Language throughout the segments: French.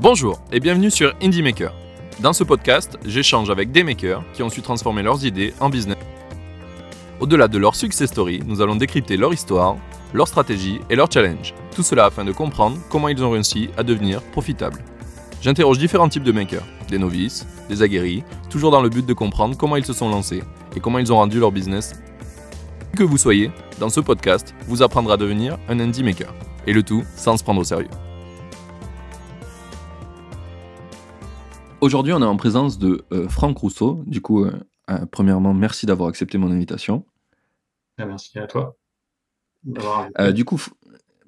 Bonjour et bienvenue sur Indie Maker. Dans ce podcast, j'échange avec des makers qui ont su transformer leurs idées en business. Au-delà de leur success story, nous allons décrypter leur histoire, leur stratégie et leur challenge. Tout cela afin de comprendre comment ils ont réussi à devenir profitables. J'interroge différents types de makers, des novices, des aguerris, toujours dans le but de comprendre comment ils se sont lancés et comment ils ont rendu leur business. Que vous soyez, dans ce podcast, vous apprendra à devenir un indie maker. Et le tout sans se prendre au sérieux. Aujourd'hui, on est en présence de euh, Franck Rousseau. Du coup, euh, euh, premièrement, merci d'avoir accepté mon invitation. Ah, merci à toi. du coup,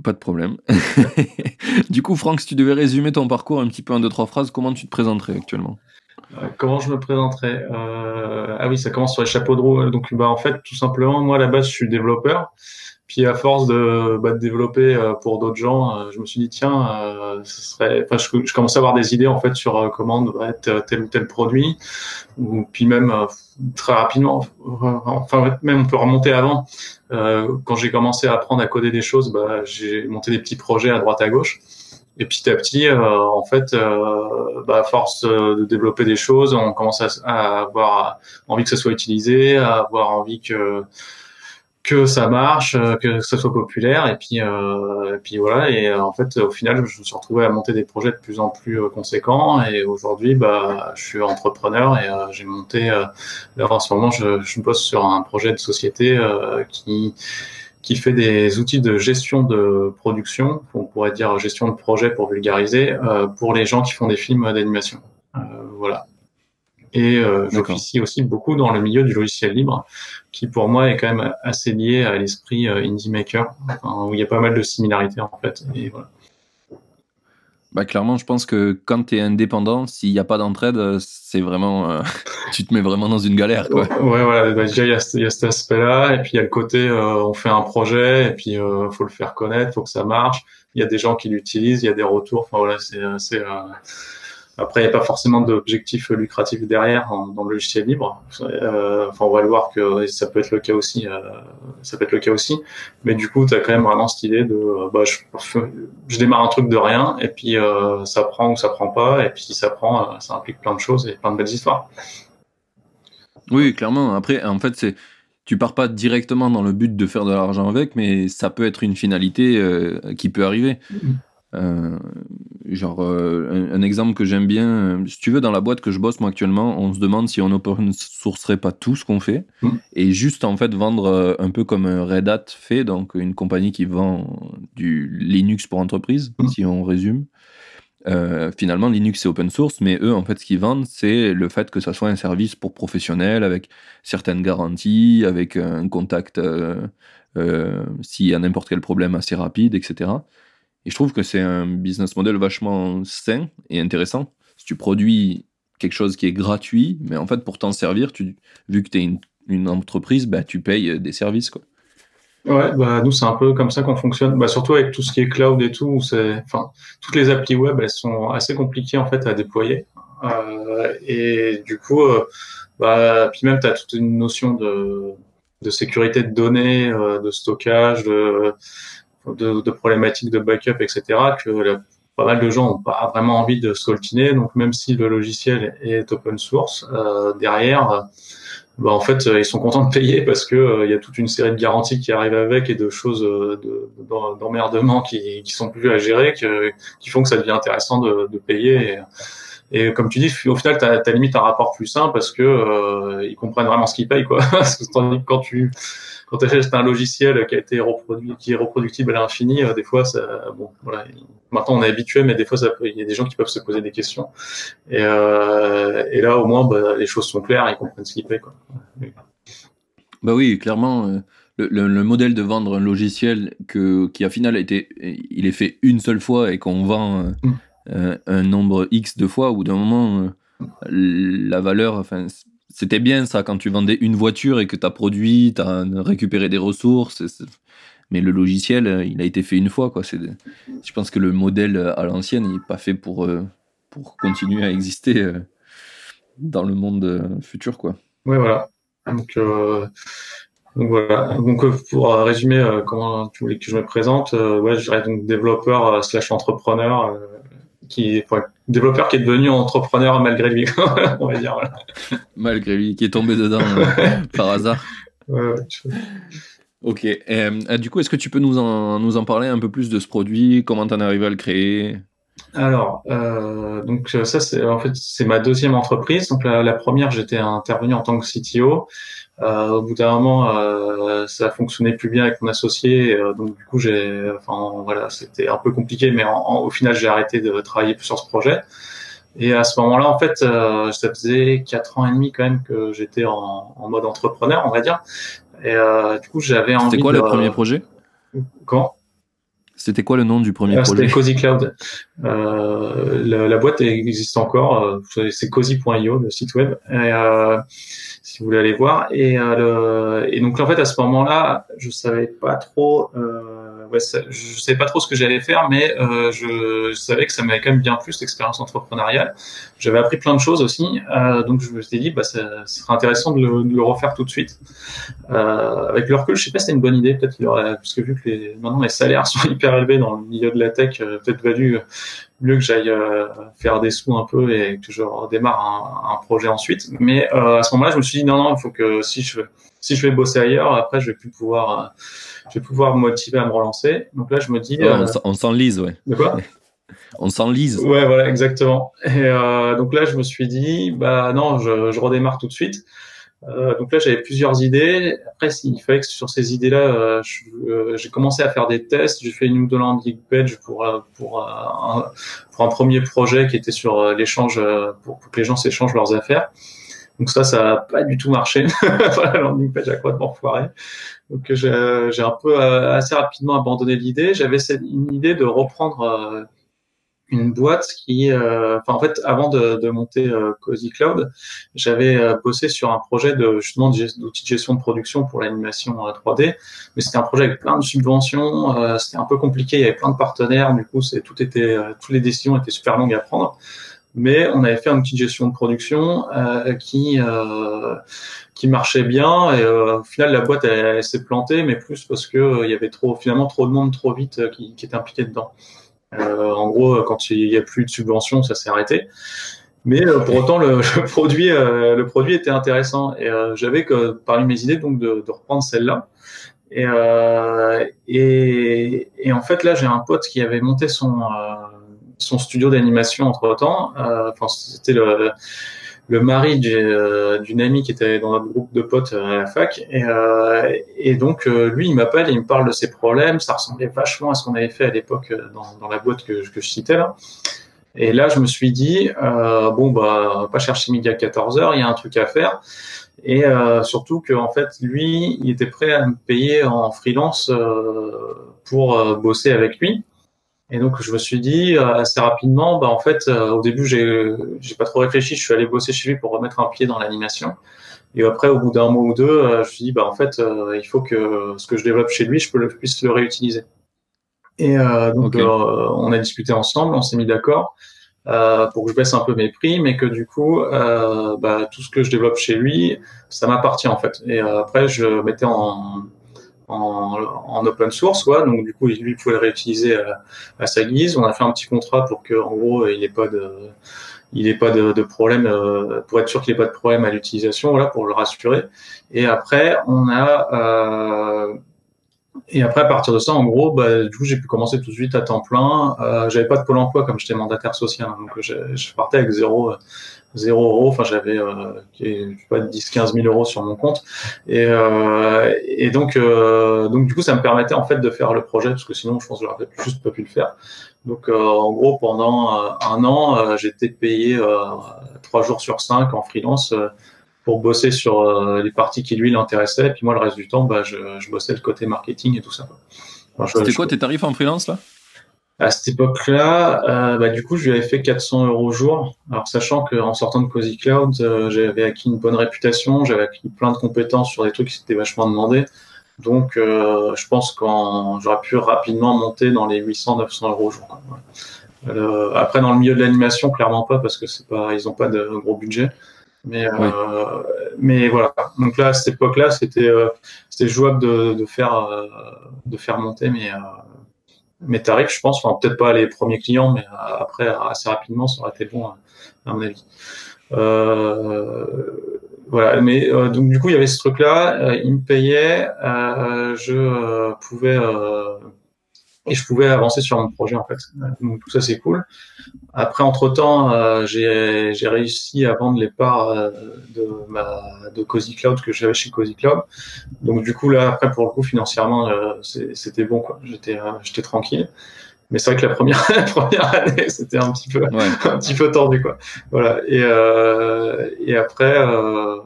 pas de problème. du coup, Franck, si tu devais résumer ton parcours un petit peu en deux, trois phrases, comment tu te présenterais actuellement? Comment je me présenterais? Ah oui, ça commence sur les chapeaux de roue. Donc, bah, en fait, tout simplement, moi, à la base, je suis développeur. Puis à force de, bah, de développer euh, pour d'autres gens, euh, je me suis dit tiens, euh, ce serait, enfin, je, je, commençais à avoir des idées en fait sur comment devrait être tel ou tel produit, ou puis même très rapidement, enfin même on peut remonter avant. quand j'ai commencé à apprendre à coder des choses, bah, j'ai monté des petits projets à droite à gauche. Et petit à petit, en fait, bah, à force de développer des choses, on commence à, à, avoir envie que ça soit utilisé, à avoir envie que que ça marche, euh, que ça soit populaire, et puis, euh, et puis voilà. Et euh, en fait, au final, je me suis retrouvé à monter des projets de plus en plus euh, conséquents. Et aujourd'hui, bah, je suis entrepreneur et j'ai monté. là, en ce moment, je, je bosse sur un projet de société qui qui fait des outils de gestion de production, on pourrait dire gestion de projet pour vulgariser, pour les gens qui font des films d'animation. voilà. Et euh, j'officie aussi beaucoup dans le milieu du logiciel libre, qui pour moi est quand même assez lié à l'esprit euh, indie maker, où il y a pas mal de similarités en fait. Et voilà. Bah, clairement, je pense que quand tu es indépendant, s'il n'y a pas d'entraide, c'est vraiment. Euh, tu te mets vraiment dans une galère. Quoi. Ouais, voilà. Bah, déjà, il y, a, cet aspect-là. Et puis, il y a le côté, euh, on fait un projet, et puis, il euh, faut le faire connaître, faut que ça marche. Il y a des gens qui l'utilisent, il y a des retours. Enfin, voilà, c'est. Après, il n'y a pas forcément d'objectif lucratif derrière dans le logiciel libre. Euh, enfin, on va le voir que ça peut être le cas aussi. Euh, ça peut être le cas aussi. Mais du coup, tu as quand même vraiment cette idée de, euh, bah, je, je, démarre un truc de rien et puis euh, ça prend ou ça prend pas. Et puis si ça prend, euh, ça implique plein de choses et plein de belles histoires. Oui, clairement. Après, en fait, c'est tu pars pas directement dans le but de faire de l'argent avec, mais ça peut être une finalité qui peut arriver. Mm-hmm. Euh, genre, euh, un, exemple que j'aime bien, euh, si tu veux, dans la boîte que je bosse moi actuellement, on se demande si on open sourcerait pas tout ce qu'on fait mm. et juste en fait vendre un peu comme Red Hat fait, donc une compagnie qui vend du Linux pour entreprise, mm. si on résume. finalement, Linux c'est open source, mais eux, en fait, ce qu'ils vendent, c'est le fait que ça soit un service pour professionnels avec certaines garanties, avec un contact s'il y a n'importe quel problème assez rapide, etc. Et je trouve que c'est un business model vachement sain et intéressant. Si tu produis quelque chose qui est gratuit, mais en fait, pour t'en servir, vu que tu es une, entreprise, bah, tu payes des services. Quoi. Ouais, bah, nous, c'est un peu comme ça qu'on fonctionne. Bah, surtout avec tout ce qui est cloud et tout. Enfin, toutes les applis web, elles sont assez compliquées en fait à déployer. Euh, et du coup, euh, bah, puis même, tu as toute une notion de, de sécurité de données, euh, de stockage, de de, de, problématiques de backup, etc., que pas mal de gens n'ont pas vraiment envie de scoltiner. Donc même si le logiciel est open source, euh, derrière, euh, bah, en fait, ils sont contents de payer parce que euh, il y a toute une série de garanties qui arrivent avec et de choses d'emmerdement qui, qui sont plus à gérer, que, qui font que ça devient intéressant de, de payer. Et, comme tu dis, au final, tu as, limite un rapport plus simple parce que ils comprennent vraiment ce qu'ils payent, quoi. Quand tu quand tu achètes un logiciel qui a été reproduit, qui est reproductible à l'infini, euh, des fois, ça, bon, voilà. Maintenant, on est habitué, mais des fois, il y a des gens qui peuvent se poser des questions. Et, euh, et là, au moins, bah, les choses sont claires, ils comprennent ce qu'ils paient, quoi. Bah oui, clairement. Euh, le, le, modèle de vendre un logiciel que, qui, à final, a été, il est fait une seule fois et qu'on vend mm. un nombre X de fois, ou d'un moment, la valeur, enfin, c'était bien ça quand tu vendais une voiture et que tu as produit, tu as récupéré des ressources. Mais le logiciel, euh, il a été fait une fois. Quoi. Je pense que le modèle euh, à l'ancienne, n'est pas fait pour, euh, pour continuer à exister dans le monde futur. Oui, voilà. Donc, donc voilà. Donc pour résumer comment tu voulais que je me présente, ouais, je dirais donc développeur slash entrepreneur qui développeur qui est devenu entrepreneur malgré lui, on va dire. Malgré lui, qui est tombé dedans par hasard. Ouais, Ok. du coup, est-ce que tu peux nous en, nous en parler un peu plus de ce produit? Comment tu en es arrivé à le créer? Alors, euh, donc ça c'est en fait c'est ma deuxième entreprise. Donc la, première j'étais intervenu en tant que CTO. Euh, au bout d'un moment, euh, ça fonctionnait plus bien avec mon associé, euh, donc du coup j'ai, enfin voilà, c'était un peu compliqué, mais au final j'ai arrêté de travailler sur ce projet. Et à ce moment-là, en fait, euh, ça faisait quatre ans et demi quand même que j'étais en, en, mode entrepreneur, on va dire. Et euh, du coup, j'avais envie. C'était quoi le premier projet? Quand c'était quoi le nom du premier projet C'était Cozy Cloud. Euh, la, la, boîte existe encore. c'est cozy.io, le site web. Euh, si vous voulez aller voir. Et, euh, et donc en fait à ce moment-là, je savais pas trop, euh, ouais, je savais pas trop ce que j'allais faire, mais euh, je, je, savais que ça m'avait quand même bien plus l'expérience entrepreneuriale. J'avais appris plein de choses aussi, euh, donc je me suis dit bah ça, serait intéressant de le, de le, refaire tout de suite. Euh, avec le recul, je sais pas si c'était une bonne idée, peut-être parce que vu que les, maintenant les salaires sont hyper élevés dans le milieu de la tech, euh, peut-être valu mieux que j'aille euh, faire des sous un peu et que je redémarre un, un projet ensuite. Mais euh, à ce moment-là, je me suis dit non, non, il faut que si je si je vais bosser ailleurs, après je vais plus pouvoir, euh, je vais pouvoir me motiver à me relancer. Donc là, je me dis. on s'enlise, ouais. De quoi? On s'enlise. Ouais, voilà, exactement. Et donc là, je me suis dit, bah non, je, je redémarre tout de suite. Euh, donc là, j'avais plusieurs idées. Après, il fallait que sur ces idées-là, euh, euh, j'ai commencé à faire des tests. J'ai fait une ou deux landing page pour pour un, pour un premier projet qui était sur l'échange pour, que les gens s'échangent leurs affaires. Donc ça, ça n'a pas du tout marché. la landing page a quoi de foiré. Donc j'ai un peu assez rapidement abandonné l'idée. J'avais une idée de reprendre une boîte qui, euh, en fait, avant de, de monter euh, Cozy Cloud, j'avais euh, bossé sur un projet de justement d'outils de gestion de production pour l'animation 3D, mais c'était un projet avec plein de subventions, c'était un peu compliqué, il y avait plein de partenaires, du coup, c'est tout était, toutes les décisions étaient super longues à prendre. Mais on avait fait un outil de gestion de production qui qui marchait bien et au final la boîte elle, s'est plantée, mais plus parce que il y avait trop finalement trop de monde trop vite qui, qui était impliqué dedans. Euh, en gros, quand il n'y a plus de subventions, ça s'est arrêté. Mais euh, pour autant, le, produit, euh, le produit était intéressant. Et j'avais que parmi mes idées donc de, de reprendre celle-là. Et, et, et, en fait, là, j'ai un pote qui avait monté son, son studio d'animation entre temps. Enfin, c'était le le mari euh, d'une amie qui était dans notre groupe de potes euh, à la fac. Et, euh, donc, lui, il m'appelle et il me parle de ses problèmes. Ça ressemblait vachement à ce qu'on avait fait à l'époque dans, dans, la boîte que, que, je citais là. Et là, je me suis dit, euh, bon, bah, pas chercher midi à 14 heures, il y a un truc à faire. Et euh, surtout que, en fait, lui, il était prêt à me payer en freelance pour bosser avec lui. Et donc je me suis dit euh, assez rapidement, bah en fait euh, au début j'ai j'ai pas trop réfléchi, je suis allé bosser chez lui pour remettre un pied dans l'animation. Et après au bout d'un mois ou deux, euh, je me suis dit bah en fait il faut que ce que je développe chez lui, je peux le, puisse le réutiliser. Et donc on a discuté ensemble, on s'est mis d'accord pour que je baisse un peu mes prix, mais que du coup bah, tout ce que je développe chez lui, ça m'appartient en fait. Et après je mettais en en, open source, quoi. Donc du coup, lui pouvait le réutiliser à, sa guise. On a fait un petit contrat pour que, en gros, il n'ait pas de, il ait pas de, problème, euh, pour être sûr qu'il n'ait pas de problème à l'utilisation, voilà, pour le rassurer. Et après, on a euh, et après, à partir de ça, en gros, bah, du coup, j'ai pu commencer tout de suite à temps plein. Euh, j'avais pas de pôle emploi comme j'étais mandataire social, hein. donc je, je, partais avec zéro, zéro euro. Enfin, j'avais euh, pas 10, 15 000 euros sur mon compte. Et, euh, et donc, euh, donc du coup, ça me permettait en fait de faire le projet parce que sinon, je pense que j'aurais juste pas pu le faire. Donc, euh, en gros, pendant euh, un an, j'étais payé trois jours sur cinq en freelance pour bosser sur les parties qui lui l'intéressaient. Et puis moi, le reste du temps, bah, je, je bossais le côté marketing et tout ça. C'était quoi tes tarifs en freelance là? À cette époque-là, euh, bah, du coup, je lui avais fait 400 euros au jour. Alors, sachant qu'en sortant de Cozy Cloud, euh, j'avais acquis une bonne réputation, j'avais acquis plein de compétences sur des trucs qui s'étaient vachement demandés. Donc, euh, je pense que j'aurais pu rapidement monter dans les 800-900 euros au jour. Euh, après, dans le milieu de l'animation, clairement pas, parce que c'est pas, ils ont pas de gros budget. Mais, euh, mais voilà. Donc là, à cette époque-là, c'était, c'était jouable de, de faire, de faire monter mes mes tarifs, je pense. Enfin, peut-être pas les premiers clients, mais après, assez rapidement, ça aurait été bon, à mon avis. Euh, voilà, mais euh, donc du coup, il y avait ce truc-là. Euh, il me payait, je pouvais et je pouvais avancer sur mon projet en fait. Donc tout ça c'est cool. Après entre temps, j'ai j'ai réussi à vendre les parts de ma de Cozy Cloud que j'avais chez Cozy Cloud. Donc du coup là après pour le coup financièrement c'était bon quoi. J'étais j'étais tranquille. Mais c'est vrai que la première, première année, c'était un petit peu, un petit peu tendu, quoi. Voilà. Et, euh, et après, euh,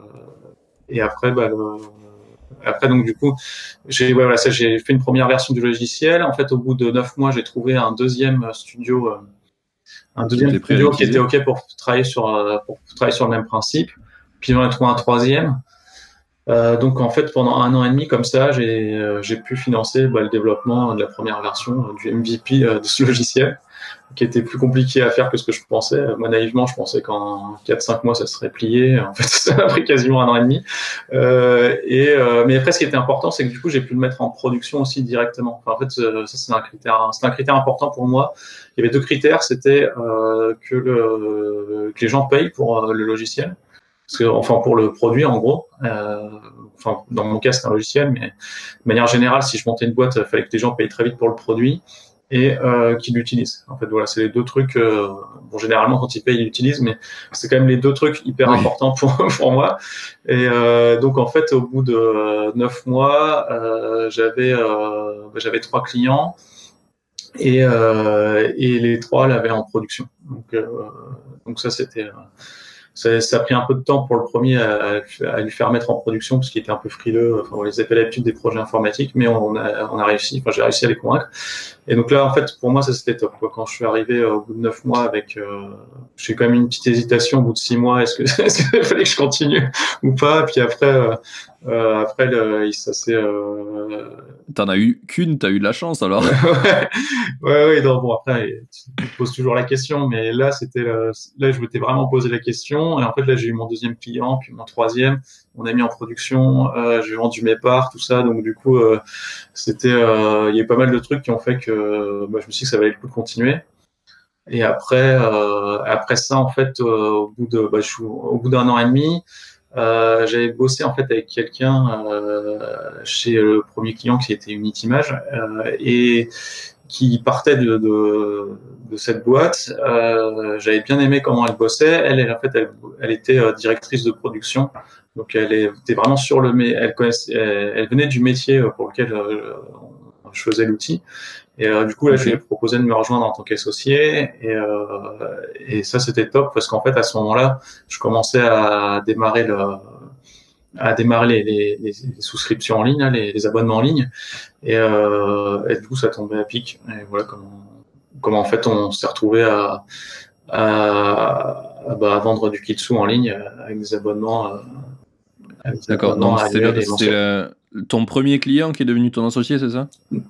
et après, bah, après, donc, du coup, j'ai, ouais, voilà, ça, j'ai fait une première version du logiciel. En fait, au bout de neuf mois, j'ai trouvé un deuxième studio, euh, un deuxième studio qui était OK pour travailler sur, euh, pour travailler sur le même principe. Puis j'en ai trouvé un troisième. Euh, donc en fait pendant un an et demi comme ça j'ai euh, j'ai pu financer bah, le développement de la première version euh, du MVP de ce logiciel qui était plus compliqué à faire que ce que je pensais. Moi naïvement je pensais qu'en 4-5 mois ça serait plié. En fait ça a pris quasiment un an et demi. et mais après ce qui était important c'est que du coup j'ai pu le mettre en production aussi directement. En fait ça c'est un critère c'est un critère important pour moi. Il y avait deux critères c'était que le que les gens payent pour le logiciel parce que, enfin, pour le produit, en gros, euh, enfin, dans mon cas, c'est un logiciel, mais de manière générale, si je montais une boîte, il fallait que les gens payent très vite pour le produit et euh, qu'ils l'utilisent. En fait, voilà, c'est les deux trucs. Euh, bon, généralement, quand ils payent, ils l'utilisent, mais c'est quand même les deux trucs hyper importants pour pour moi. Et euh, donc, en fait, au bout de neuf mois, euh, j'avais euh, bah, j'avais trois clients et et les trois l'avaient en production. Donc donc ça, c'était ça, ça, a pris un peu de temps pour le premier à, à, lui faire mettre en production parce qu'il était un peu frileux. Enfin, on les appelle l'habitude des projets informatiques, mais on a, on a réussi. Enfin, j'ai réussi à les convaincre. Et donc là, en fait, pour moi, ça c'était top. Quoi. Quand je suis arrivé euh, au bout de neuf mois, avec, euh, j'ai quand même une petite hésitation au bout de six mois. Est-ce que, est-ce qu'il fallait que je continue ou pas? Puis après, euh, euh, après, le, ça s'est. Euh... T'en as eu qu'une, t'as eu de la chance alors. ouais, ouais, donc, bon après, tu te poses toujours la question, mais là c'était là je m'étais vraiment posé la question et en fait là j'ai eu mon deuxième client puis mon troisième, on a mis en production, euh, j'ai vendu mes parts, tout ça, donc du coup euh, c'était, il y a eu pas mal de trucs qui ont fait que bah, je me suis dit que ça valait le coup de continuer. Et après, après ça en fait, au bout de, bah, je au bout d'un an et demi. Euh, j'avais bossé en fait avec quelqu'un euh, chez le premier client qui était Unitimage euh, et qui partait de, de, de cette boîte. Euh, j'avais bien aimé comment elle bossait. Elle, elle en fait, elle, elle était euh, directrice de production, donc elle était vraiment sur le, elle elle, venait du métier pour lequel je faisais l'outil. Et euh, du coup, là, je lui ai proposé de me rejoindre en tant qu'associé. Et, euh, et ça, c'était top parce qu'en fait, à ce moment-là, je commençais à démarrer le, à démarrer les, les, les souscriptions en ligne, hein, les, les, abonnements en ligne. Et, euh, et, du coup, ça tombait à pic. Et voilà comment, comment en fait on s'est retrouvé à, à, à, bah, à, vendre du kitsu en ligne avec des abonnements. Euh, D'accord. Donc, c'était ton premier client qui est devenu ton associé, c'est ça?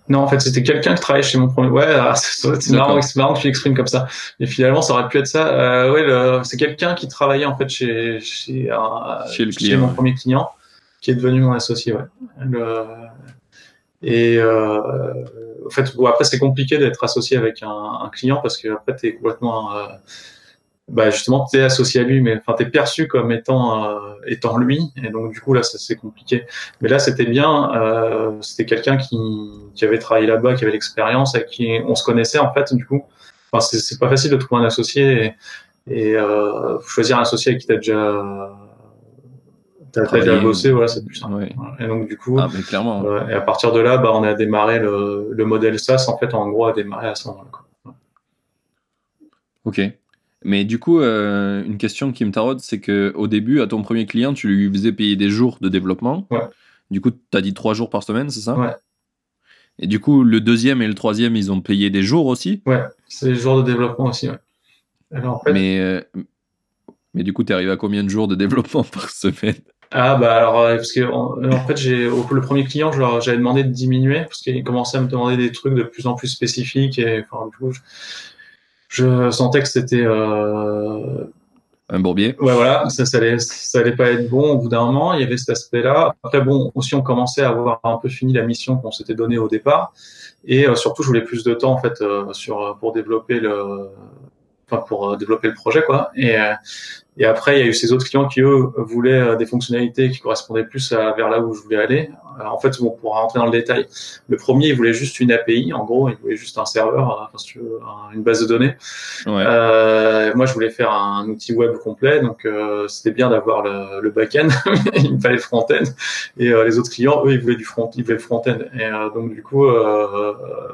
Non, en fait, c'était quelqu'un qui travaillait chez mon premier. Ouais, c'est marrant, marrant que tu l'exprimes comme ça. Et finalement, ça aurait pu être ça. Euh, ouais, c'est quelqu'un qui travaillait en fait chez chez, chez, le client, mon premier client, qui est devenu mon associé. Ouais. Le... Et euh, en fait, bon, après, c'est compliqué d'être associé avec un, un, client parce que après, t'es complètement euh, bah justement tu es associé à lui mais enfin tu es perçu comme étant euh, étant lui. Et donc du coup là c'est compliqué. Mais là c'était bien euh, c'était quelqu'un qui, qui avait travaillé là-bas qui avait l'expérience et qui on se connaissait en fait du coup. Enfin c'est pas facile de trouver un associé et, et euh, choisir un associé avec qui t'as déjà t'as déjà bossé voilà c'est plus simple. Et donc du coup ah, mais clairement. et à partir de là bah on a démarré le, le modèle SaaS en fait en gros a démarré à ce moment-là Ok. Mais du coup, euh, une question qui me taraude, c'est que au début, à ton premier client, tu lui faisais payer des jours de développement. Ouais. Du coup, tu as dit trois jours par semaine, c'est ça? Ouais. Et du coup, le deuxième et le troisième, ils ont payé des jours aussi? Ouais, c'est des jours de développement aussi, ouais. Alors, en fait... mais, euh, mais du coup, tu arrivé à combien de jours de développement par semaine? Ah bah alors euh, parce que en, en fait j'ai le premier client j'avais demandé de diminuer parce qu'il commençait à me demander des trucs de plus en plus spécifiques et enfin du coup je sentais que c'était euh, un bourbier. Ouais, voilà, ça, ça allait, ça allait pas être bon au bout d'un moment. Il y avait cet aspect-là. Après, bon, aussi, on commençait à avoir un peu fini la mission qu'on s'était donnée au départ. Et surtout, je voulais plus de temps, en fait, sur, pour développer le, enfin, pour développer le projet, quoi. Et, et après, il y a eu ces autres clients qui, eux, voulaient euh, des fonctionnalités qui correspondaient plus à, vers là où je voulais aller. Alors, en fait, bon, pour rentrer dans le détail, le premier, il voulait juste une API, en gros, il voulait juste un serveur, euh, enfin, si tu veux, une base de données. Ouais. Euh, moi, je voulais faire un outil web complet, donc euh, c'était bien d'avoir le, le back-end, il me fallait le front-end. Et euh, les autres clients, eux, ils voulaient du front, ils voulaient le front-end. Et donc, du coup,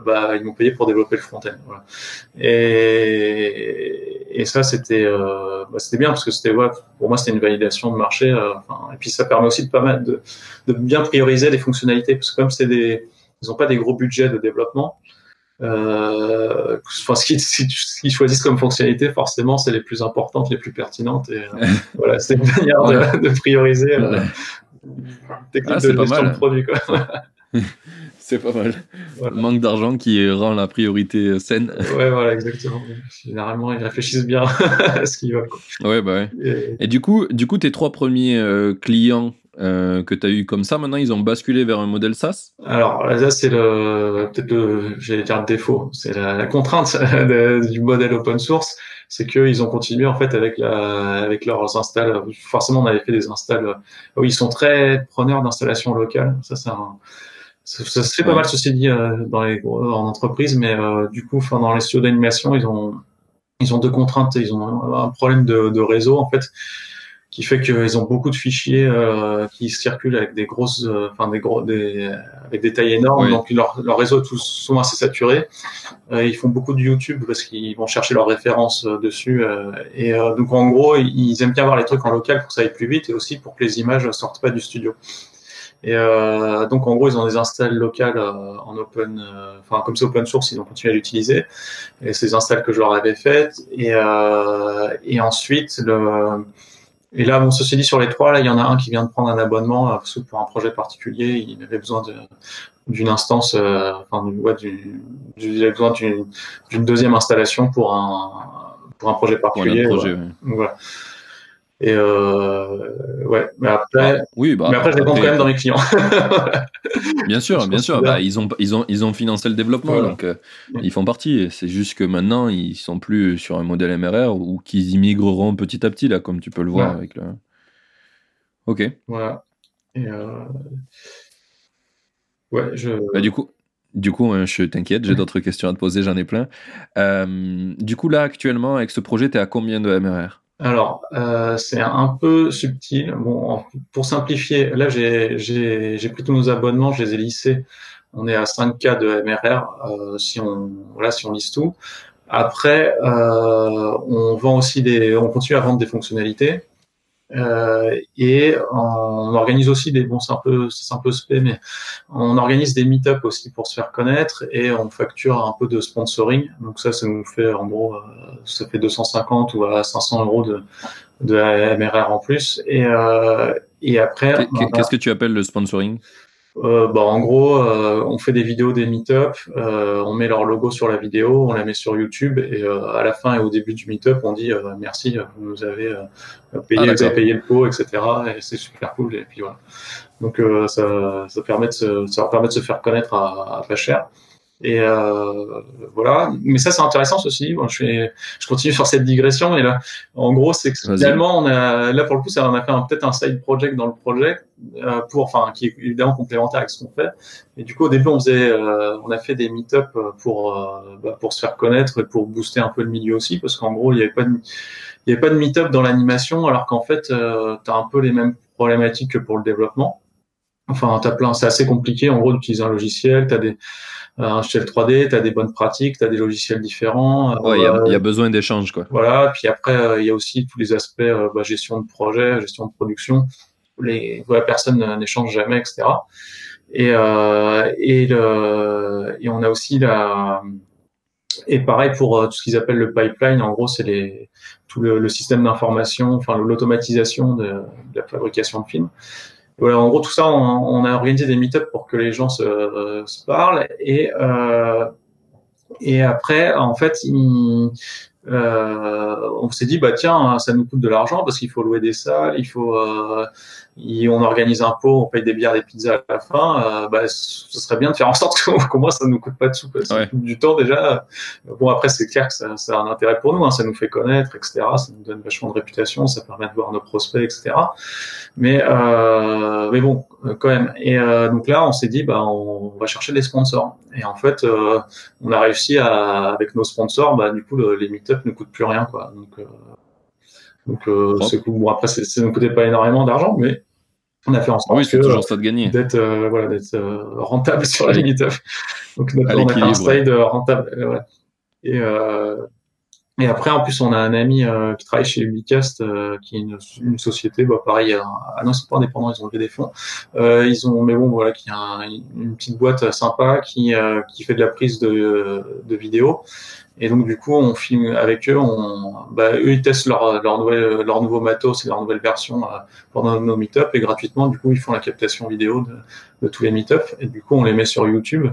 bah, ils m'ont payé pour développer le front-end. Voilà. Et, et ça, c'était bah, c'était bien parce que c'était ouais, pour moi c'était une validation de marché. Et puis ça permet aussi de pas mal de, de, bien prioriser fonctionnalités parce que comme c'est des ils ont pas des gros budgets de développement. Euh, enfin, ce qu'ils choisissent comme fonctionnalité, forcément, c'est les plus importantes, les plus pertinentes. Et euh, voilà, c'est une manière de, de, prioriser euh, technique ah, de gestion de produit. C'est pas mal. Manque d'argent qui rend la priorité saine. Ouais, voilà, exactement. Généralement, ils réfléchissent bien à ce qu'ils veulent. Ouais, bah ouais. Et... du coup, du coup, tes trois premiers euh, clients euh, que tu as eu comme ça, maintenant, ils ont basculé vers un modèle SaaS? Alors, ça, c'est le, peut-être le, j'allais dire le défaut, c'est la, contrainte du modèle open source, c'est qu'ils ont continué, en fait, avec la, avec leurs installs. Forcément, on avait fait des installs, où ils sont très preneurs d'installations locales. Ça, c'est un, ça, ça, se fait pas mal, ceci dit, euh, dans les en entreprise, mais euh, du coup, enfin, dans les studios d'animation, ils ont, ils ont deux contraintes. Ils ont un problème de, de réseau, en fait, qui fait qu'ils ont beaucoup de fichiers euh, qui circulent avec des grosses, euh, enfin des gros, des, avec des tailles énormes. Donc leur, leur réseau est tout souvent assez saturé. Euh, ils font beaucoup de YouTube parce qu'ils vont chercher leurs références dessus. et donc en gros, ils aiment bien avoir les trucs en local pour que ça aille plus vite et aussi pour que les images sortent pas du studio. Et euh, donc en gros, ils ont des installs locales euh, en open, euh, enfin comme c'est open source, ils ont continué à l'utiliser. Et c'est des installs que je leur avais faites. Et, et ensuite, le, et là, bon, ceci dit, sur les trois, là, il y en a un qui vient de prendre un abonnement parce que pour un projet particulier, il avait besoin d'une instance, enfin, ouais, du, il avait besoin d'une deuxième installation pour un, pour un projet particulier. projet, voilà. Et euh, ouais, mais après, oui, bah, mais après, je compte quand même dans mes clients. bien sûr, bien sûr. Bah, ils ont, ils ont, ils ont financé le développement, donc euh, ils font partie. C'est juste que maintenant, ils sont plus sur un modèle MRR ou qu'ils immigreront petit à petit là, comme tu peux le voir avec le. Ok. Voilà. Et euh... Ouais, je. Bah, du coup. Du coup, hein, je t'inquiète, j'ai d'autres questions à te poser, j'en ai plein. Du coup, là, actuellement, avec ce projet, tu es à combien de MRR alors, euh, c'est un peu subtil. Bon, pour simplifier, là, j'ai pris tous nos abonnements, je les ai lissés. On est à 5K de MRR euh, si on voilà si on liste tout. Après, euh, on vend aussi des, on continue à vendre des fonctionnalités. Euh, et on organise aussi des, bon, c'est un peu, c'est un peu spé, mais on organise des meet-up aussi pour se faire connaître et on facture un peu de sponsoring. Donc ça, ça nous fait, en gros, euh, ça fait 250 ou à 500 euros de, de MRR en plus. Et, euh, et après. Qu'est-ce que tu appelles le sponsoring? Euh, bah, en gros, euh, on fait des vidéos des meet-up, euh, on met leur logo sur la vidéo, on la met sur YouTube et euh, à la fin et au début du meet-up, on dit merci, vous nous avez payé, ah, vous avez payé le pot, etc. Et c'est super cool. Et puis voilà. Donc ça, ça permet de se, ça leur permet de se faire connaître à, à pas cher. Et euh, voilà. Mais ça, c'est intéressant ceci. Bon, je, fais, je continue sur cette digression. Et là, en gros, c'est que finalement, on a, là pour le coup, ça, on a fait peut-être un side project dans le projet euh, pour, enfin, qui est évidemment complémentaire avec ce qu'on fait. Et du coup, au début, on faisait, euh, on a fait des meet-up pour, euh, bah, pour se faire connaître et pour booster un peu le milieu aussi, parce qu'en gros, il n'y avait pas de, il y avait pas de meet-up dans l'animation, alors qu'en fait, euh, tu as un peu les mêmes problématiques que pour le développement. Enfin, t'as plein, c'est assez compliqué en gros d'utiliser un logiciel. T'as des un shell 3D, tu as des bonnes pratiques, tu as des logiciels différents. Euh, il y, a besoin d'échanges. quoi. Voilà, puis après, euh, il y a aussi tous les aspects euh, bah, gestion de projet, gestion de production, où, les, où la personne n'échange jamais, etc. Et, et, le, et on a aussi la... Et pareil pour tout ce qu'ils appellent le pipeline, en gros, c'est les, tout le, le système d'information, enfin l'automatisation de, de, la fabrication de films voilà, en gros, tout ça, on, on a organisé des meet-up pour que les gens se, se parlent. Et, euh, et après, en fait, euh, on s'est dit bah tiens ça nous coûte de l'argent parce qu'il faut louer des salles il faut euh, on organise un pot on paye des bières des pizzas à la fin euh, bah ce serait bien de faire en sorte qu'au moins ça nous coûte pas de sous ça coûte du temps déjà bon après c'est clair que ça, ça, a un intérêt pour nous hein, ça nous fait connaître etc ça nous donne vachement de réputation ça permet de voir nos prospects etc mais euh, mais bon quand même. Et euh, donc là on s'est dit bah on va chercher des sponsors. Et en fait on a réussi à avec nos sponsors bah du coup les meet ne coûte plus rien, quoi. Donc, euh, donc euh, c'est cool. Bon, après, ça ne coûtait pas énormément d'argent, mais on a fait en sorte oui, toujours ça de gagner. d'être euh, voilà, d'être rentable sur la limite. Donc, on a fait un style rentable. Et, et après, en plus, on a un ami qui travaille chez Ubicast, qui est une, une société, bah, pareil, ah non, sont pas indépendants, ils ont levé des fonds. Euh, ils ont, mais bon, voilà, qui a une petite boîte sympa qui qui fait de la prise de, de vidéo. Et donc du coup, on filme avec eux. On, bah, eux, ils testent leur, leur, nouvelle, leur nouveau matos et leur nouvelle version euh, pendant nos meet-up et gratuitement. Du coup, ils font la captation vidéo de, de tous les meet-up et du coup, on les met sur YouTube.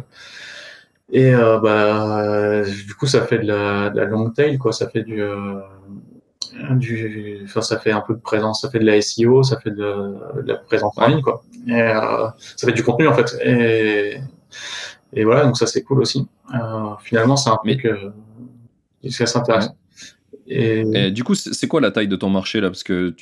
Et euh, bah, du coup, ça fait de la, de la long tail, quoi. Ça fait du, euh, du, enfin, ça fait un peu de présence, ça fait de la SEO, ça fait de, la présence en ligne, quoi. Et ça fait du contenu en fait. Et, et voilà, donc ça c'est cool aussi. Euh, finalement, c'est un truc c'est assez intéressant. Et... du coup, c'est quoi la taille de ton marché là? Parce que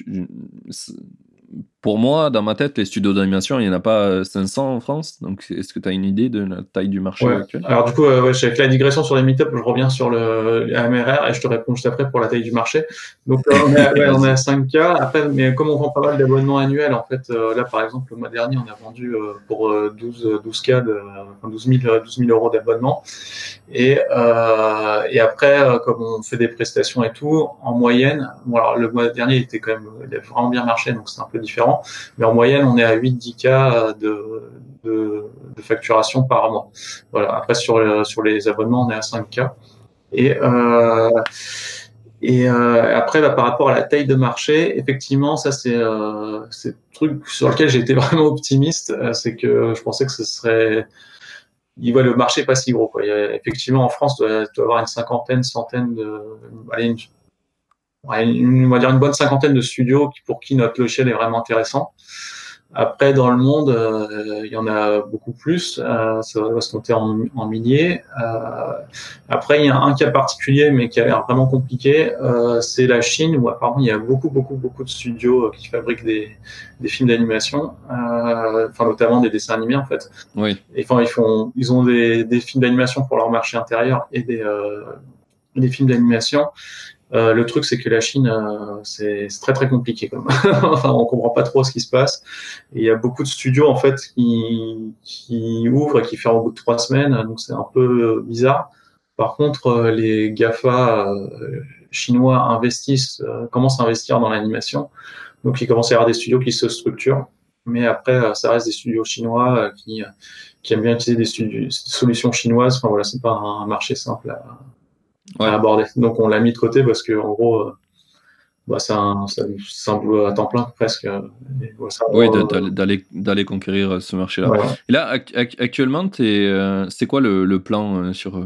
pour moi, dans ma tête, les studios d'animation, il n'y en a pas 500 euh, en France. Donc, est-ce que tu as une idée de la taille du marché actuel? Alors, du coup, euh, ouais, avec la digression sur les meetups, je reviens sur le, MRR et je te réponds juste après pour la taille du marché. Donc, euh, on, est, à, on est à 5K. Après, mais comme on vend pas mal d'abonnements annuels, en fait, là, par exemple, le mois dernier, on a vendu pour 12, 12K, de, 12, 000, 12 000 euros d'abonnement. Et, euh, et après, comme on fait des prestations et tout, en moyenne, bon, alors le mois dernier, il était quand même, il a vraiment bien marché, donc c'est un peu différent. Mais en moyenne, on est à 8-10 cas de, facturation par mois. Voilà. Après, sur, sur les abonnements, on est à 5 cas. Et, euh, et euh, après, bah, par rapport à la taille de marché, effectivement, ça c'est euh, truc sur lequel j'ai été vraiment optimiste, euh, c'est que je pensais que ce serait, il voit le marché pas si gros. Effectivement, en France, tu dois, avoir une cinquantaine, centaine de, on va dire une bonne cinquantaine de studios pour qui notre logiciel est vraiment intéressant. Après, dans le monde, euh, il y en a beaucoup plus. Euh, ça va se compter en, en milliers. Euh, après, il y a un cas particulier, mais qui a l'air vraiment compliqué. Euh, c'est la Chine, où apparemment il y a beaucoup, beaucoup, beaucoup de studios qui fabriquent des, des films d'animation, enfin notamment des dessins animés en fait. Oui. Et enfin, ils font, ils ont des, des films d'animation pour leur marché intérieur et des des films d'animation euh, le truc, c'est que la Chine, euh, c'est très très compliqué. Comme. enfin, on comprend pas trop ce qui se passe. il y a beaucoup de studios en fait qui, qui ouvrent et qui ferment au bout de trois semaines, donc c'est un peu bizarre. Par contre, euh, les Gafa chinois investissent, commencent à investir dans l'animation. Donc, il commence à y avoir des studios qui se structurent. Mais après, ça reste des studios chinois qui, qui aiment bien utiliser des, des solutions chinoises. Enfin voilà, c'est pas un marché simple aborder. Donc on l'a mis de côté parce que en gros, euh, bah, c'est un, un, boulot à temps plein presque. oui, d'aller conquérir ce marché-là. Et là, actuellement, es, c'est quoi le, le, plan sur.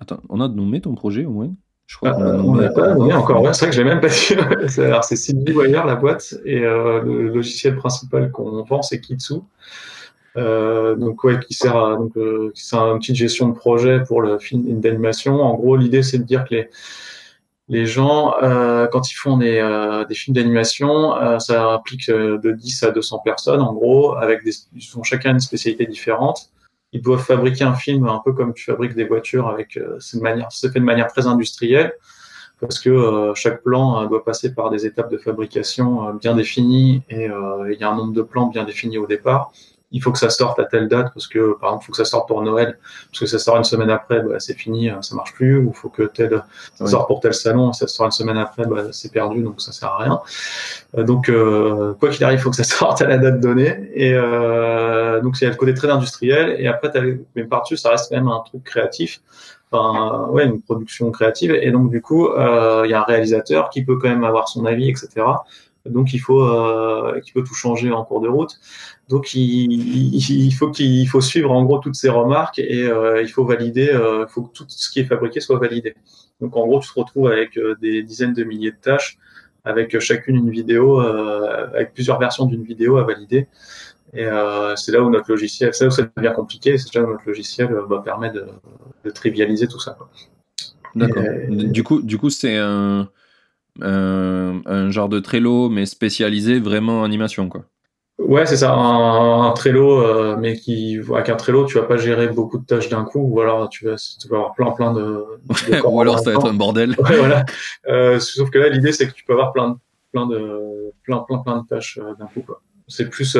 Attends, on a nommé ton projet au moins? Je crois ah, on n'a pas nommé encore. c'est vrai que j'ai même pas dit. Alors, c'est CB Wire, la boîte, et euh, le logiciel principal qu'on vend, c'est Kitsu. Euh, donc ouais, qui sert à donc euh, c'est un de gestion de projet pour le film d'animation. En gros, l'idée c'est de dire que les les gens euh, quand ils font des, euh, des films d'animation, euh, ça implique de 10 à 200 personnes en gros, avec des ils ont chacun une spécialité différente. Ils doivent fabriquer un film un peu comme tu fabriques des voitures avec cette manière, c'est fait de manière très industrielle parce que chaque plan doit passer par des étapes de fabrication bien définies et il y a un nombre de plans bien définis au départ il faut que ça sorte à telle date parce que par exemple il faut que ça sorte pour Noël. Parce que ça sort une semaine après bah, c'est fini euh, ça marche plus. Ou il faut que tel ça sort pour tel salon ça sort une semaine après bah, c'est perdu donc ça sert à rien. Euh, donc euh, quoi qu'il arrive il faut que ça sorte à la date donnée. Et euh, donc il y a le côté très industriel. Et après mais par-dessus ça reste quand même un truc créatif. Enfin ouais une production créative. Et donc du coup il y a un réalisateur qui peut quand même avoir son avis etc donc il faut euh, qu'il peut tout changer en cours de route. Donc il, il faut qu'il faut suivre en gros toutes ces remarques et euh, il faut valider, euh, il faut que tout ce qui est fabriqué soit validé. Donc en gros, tu te retrouves avec des dizaines de milliers de tâches, avec chacune une vidéo, avec plusieurs versions d'une vidéo à valider. Et c'est là où notre logiciel, c'est là où ça devient compliqué, c'est là où notre logiciel bah, permet de, de, trivialiser tout ça. D'accord. Du coup, du coup, c'est un, un, genre de Trello, mais spécialisé vraiment en animation, quoi. Ouais, c'est ça, un, Trello, euh, mais qui, avec un Trello, tu vas pas gérer beaucoup de tâches d'un coup, ou alors tu vas, tu vas avoir plein, plein de. ou alors ça va être un bordel. Ouais, voilà. Euh, sauf que là, l'idée, c'est que tu peux avoir plein, de, plein de, plein, plein, plein de tâches euh, d'un coup, quoi. C'est plus,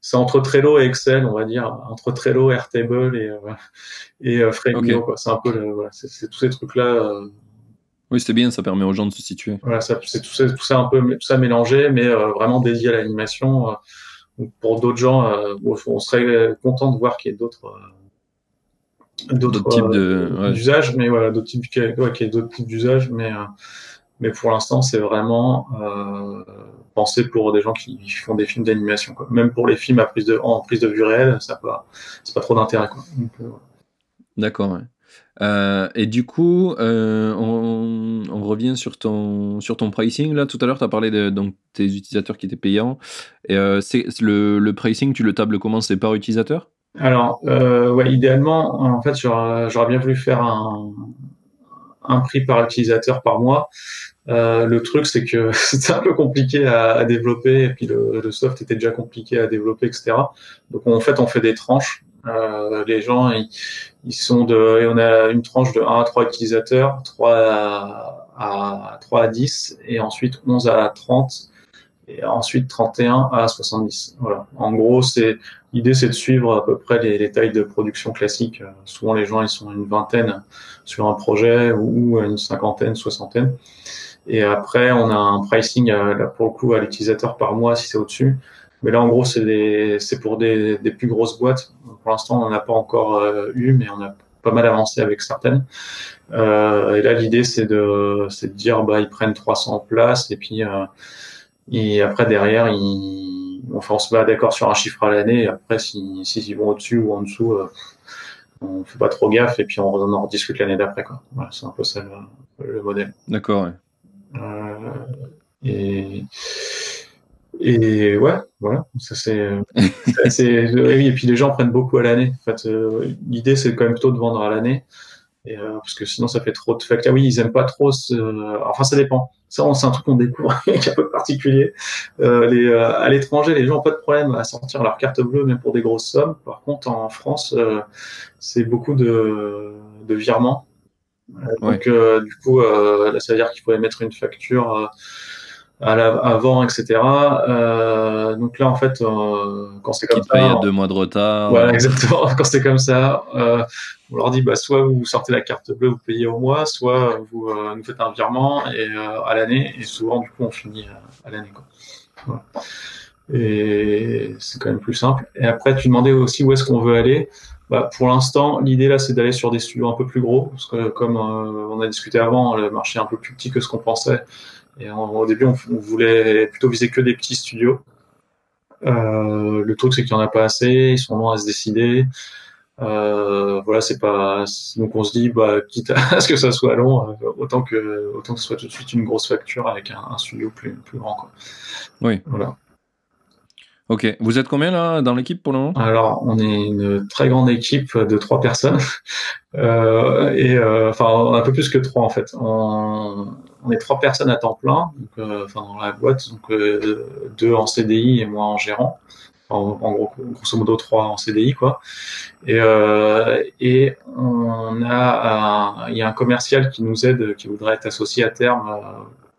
c'est entre Trello et Excel, on va dire, entre Trello, Airtable et, et Framio, quoi. C'est un peu, voilà, c'est tous ces trucs-là oui, c'est bien, ça permet aux gens de se situer. Voilà, c'est tout ça, tout ça un peu tout ça mélangé, mais euh, vraiment dédié à l'animation. Euh, pour d'autres gens, euh, on serait content de voir qu'il y ait d'autres d'autres types d'usages, mais voilà, d'autres types, ouais, qu'il y ait d'autres types d'usages, mais mais pour l'instant, c'est vraiment pensé pour des gens qui font des films d'animation. Même pour les films à prise de, en prise de vue réelle, ça pas, c'est pas trop d'intérêt. D'accord. Ouais. Euh, et du coup, euh, on, revient sur ton, sur ton pricing. Là, tout à l'heure, tu as parlé de donc, tes utilisateurs qui étaient payants. Euh, c'est, le, le, pricing, tu le tables comment? C'est par utilisateur? Alors, ouais, idéalement, en fait, j'aurais, j'aurais bien voulu faire un, un prix par utilisateur par mois. le truc, c'est que c'était un peu compliqué à, à, développer, et puis le, le, soft était déjà compliqué à développer, etc. Donc en fait, on fait des tranches. Euh, les gens, ils, ils, sont de, on a une tranche de 1 à 3 utilisateurs, 3 à, à 3 à 10, et ensuite 11 à 30, et ensuite 31 à 70. Voilà. En gros, c'est l'idée, c'est de suivre à peu près les, les, tailles de production classiques. Souvent, les gens, ils sont une vingtaine sur un projet ou une cinquantaine, soixantaine. Et après, on a un pricing euh, là pour le coup à l'utilisateur par mois si c'est au-dessus. Mais là, en gros, c'est pour des, des, plus grosses boîtes. Pour l'instant, on n'en a pas encore euh, eu, mais on a pas mal avancé avec certaines. Euh, et là, l'idée, c'est de, de dire, bah, ils prennent 300 places et puis euh, et après derrière, ils, enfin, on se met d'accord sur un chiffre à l'année. Et après, s'ils si, si, vont au-dessus ou en dessous, euh, on fait pas trop gaffe et puis on, on en rediscute l'année d'après. Quoi. Voilà, c'est un peu ça le, le modèle. D'accord. Ouais. Euh, et et ouais, voilà, ça c'est oui, et puis les gens prennent beaucoup à l'année. En fait, euh, l'idée c'est quand même plutôt de vendre à l'année, euh, parce que sinon ça fait trop de facteurs. Ah oui, ils aiment pas trop. Ce... Enfin, ça dépend. Ça, c'est un truc qu'on découvre qui est un peu particulier. Euh, les, euh, à l'étranger, les gens ont pas de problème à sortir leur carte bleue, même pour des grosses sommes. Par contre, en France, euh, c'est beaucoup de, de virements. Donc, du coup, là, ça veut dire qu'il faut émettre une facture à avant, etc. Euh, donc là, en fait, euh, quand c'est comme ça, il deux mois de retard. Voilà, exactement. Quand c'est comme ça, euh, on leur dit, bah, soit vous sortez la carte bleue, vous payez au mois, soit vous euh, nous faites un virement et euh, à l'année. Et souvent, du coup, on finit à l'année. Voilà. Et c'est quand même plus simple. Et après, tu demandais aussi où est-ce qu'on veut aller. Bah, pour l'instant, l'idée là, c'est d'aller sur des studios un peu plus gros, parce que comme on a discuté avant, le marché est un peu plus petit que ce qu'on pensait. Et au début, on, voulait plutôt viser que des petits studios. Euh, le truc, c'est qu'il n'y en a pas assez, ils sont longs à se décider. Euh, voilà, c'est pas. Donc on se dit, bah, quitte à ce que ça soit long, euh, autant que autant que ce soit tout de suite une grosse facture avec un, un studio plus plus grand. Quoi. Oui. Voilà. Ok, vous êtes combien là dans l'équipe pour le moment? Alors, on est une très grande équipe de trois personnes, euh, et euh, enfin un peu plus que trois en fait. On, est trois personnes à temps plein, euh, enfin dans la boîte, donc euh, deux en CDI et moi en gérant. En, gros, grosso modo trois en CDI quoi. Et, euh, et on a, il y a un commercial qui nous aide, qui voudrait être associé à terme.